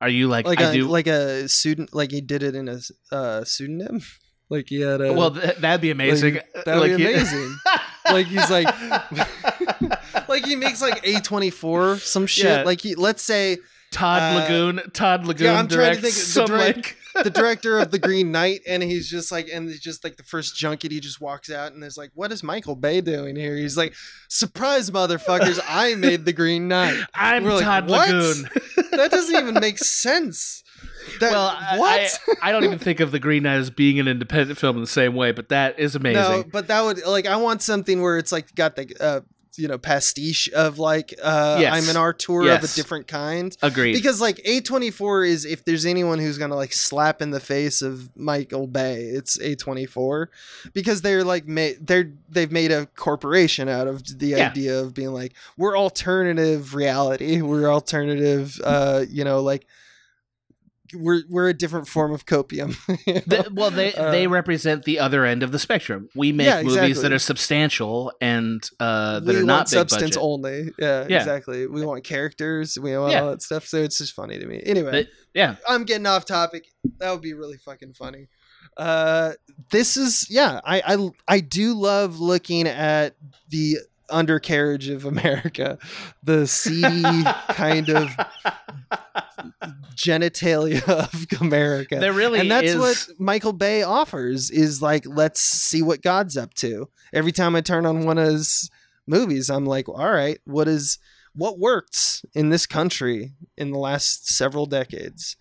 Are you like, Like I a do? like a student like he did it in a uh, pseudonym. Like he had a well, th- that'd be amazing. that'd Like be you- amazing. like he's like like he makes like A24 some shit. Yeah. Like he let's say Todd Uh, Lagoon. Todd Lagoon Yeah, I'm trying to think of the some direct- like the director of the Green Knight, and he's just like, and it's just like the first junket, he just walks out, and there's like, what is Michael Bay doing here? He's like, surprise, motherfuckers! I made the Green Knight. I'm We're like, Todd "What?" Lagoon. That doesn't even make sense. That, well, what? I, I don't even think of the Green Knight as being an independent film in the same way, but that is amazing. no, but that would like, I want something where it's like got the. uh you know, pastiche of like uh Yes. I'm an auteur of a different kind. Agreed. Because like A24 is if there's anyone who's gonna like slap in the face of Michael Bay, it's A24 because they're like made they're they've made a corporation out of the Yeah. idea of being like we're alternative reality, we're alternative, uh, you know, like we're we're a different form of copium. you know? The- well, they Uh, they represent the other end of the spectrum. We make Yeah, movies exactly. that are substantial and uh, that we are want not big substance budget. only. Yeah, Yeah. exactly. We want characters. We want Yeah. all that stuff. So it's just funny to me. Anyway, But- yeah, I'm getting off topic. That would be really fucking funny. Uh, this is yeah. I I I do love looking at the undercarriage of America, the seedy kind of genitalia of America. there really and that's is. what Michael Bay offers is like let's see what God's up to. Every time I turn on one of his movies, I'm like, all right, what is what worked in this country in the last several decades?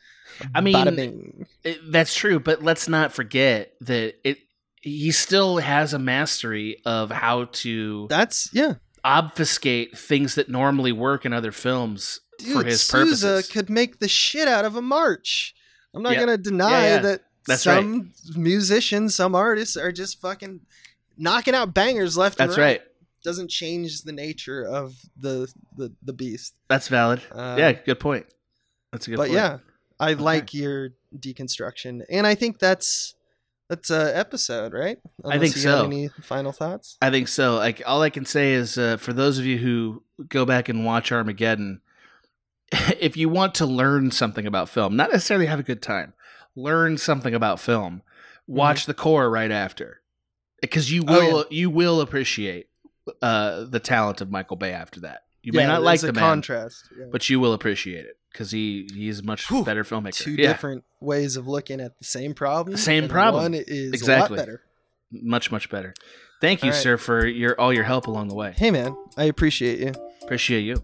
I mean, It- that's true, but let's not forget that it. He still has a mastery of how to that's yeah. obfuscate things that normally work in other films Dude, for his Sousa purposes. could make the shit out of a march. I'm not Yeah. gonna deny Yeah, yeah. that That's some musicians, some artists are just fucking knocking out bangers left That's and right. right. Doesn't change the nature of the the, the beast. That's valid. Uh, yeah, good point. That's a good but point. yeah, I like your deconstruction, and I think that's that's a episode, right? I think so. Any final thoughts? I think so. Like all I can say is, uh, for those of you who go back and watch Armageddon, if you want to learn something about film, not necessarily have a good time, learn something about film. Watch the core right after, because you Mm-hmm. Oh, will you will appreciate uh, the talent of Michael Bay after that. You may Yeah, not like the man, contrast, yeah. but you will appreciate it because he he's a much Whew. better filmmaker. two yeah, different ways of looking at the same problem. Same problem. One is Exactly. better. much much better. Thank you, right. sir, for your all your help along the way. Hey man, I appreciate you. Appreciate you.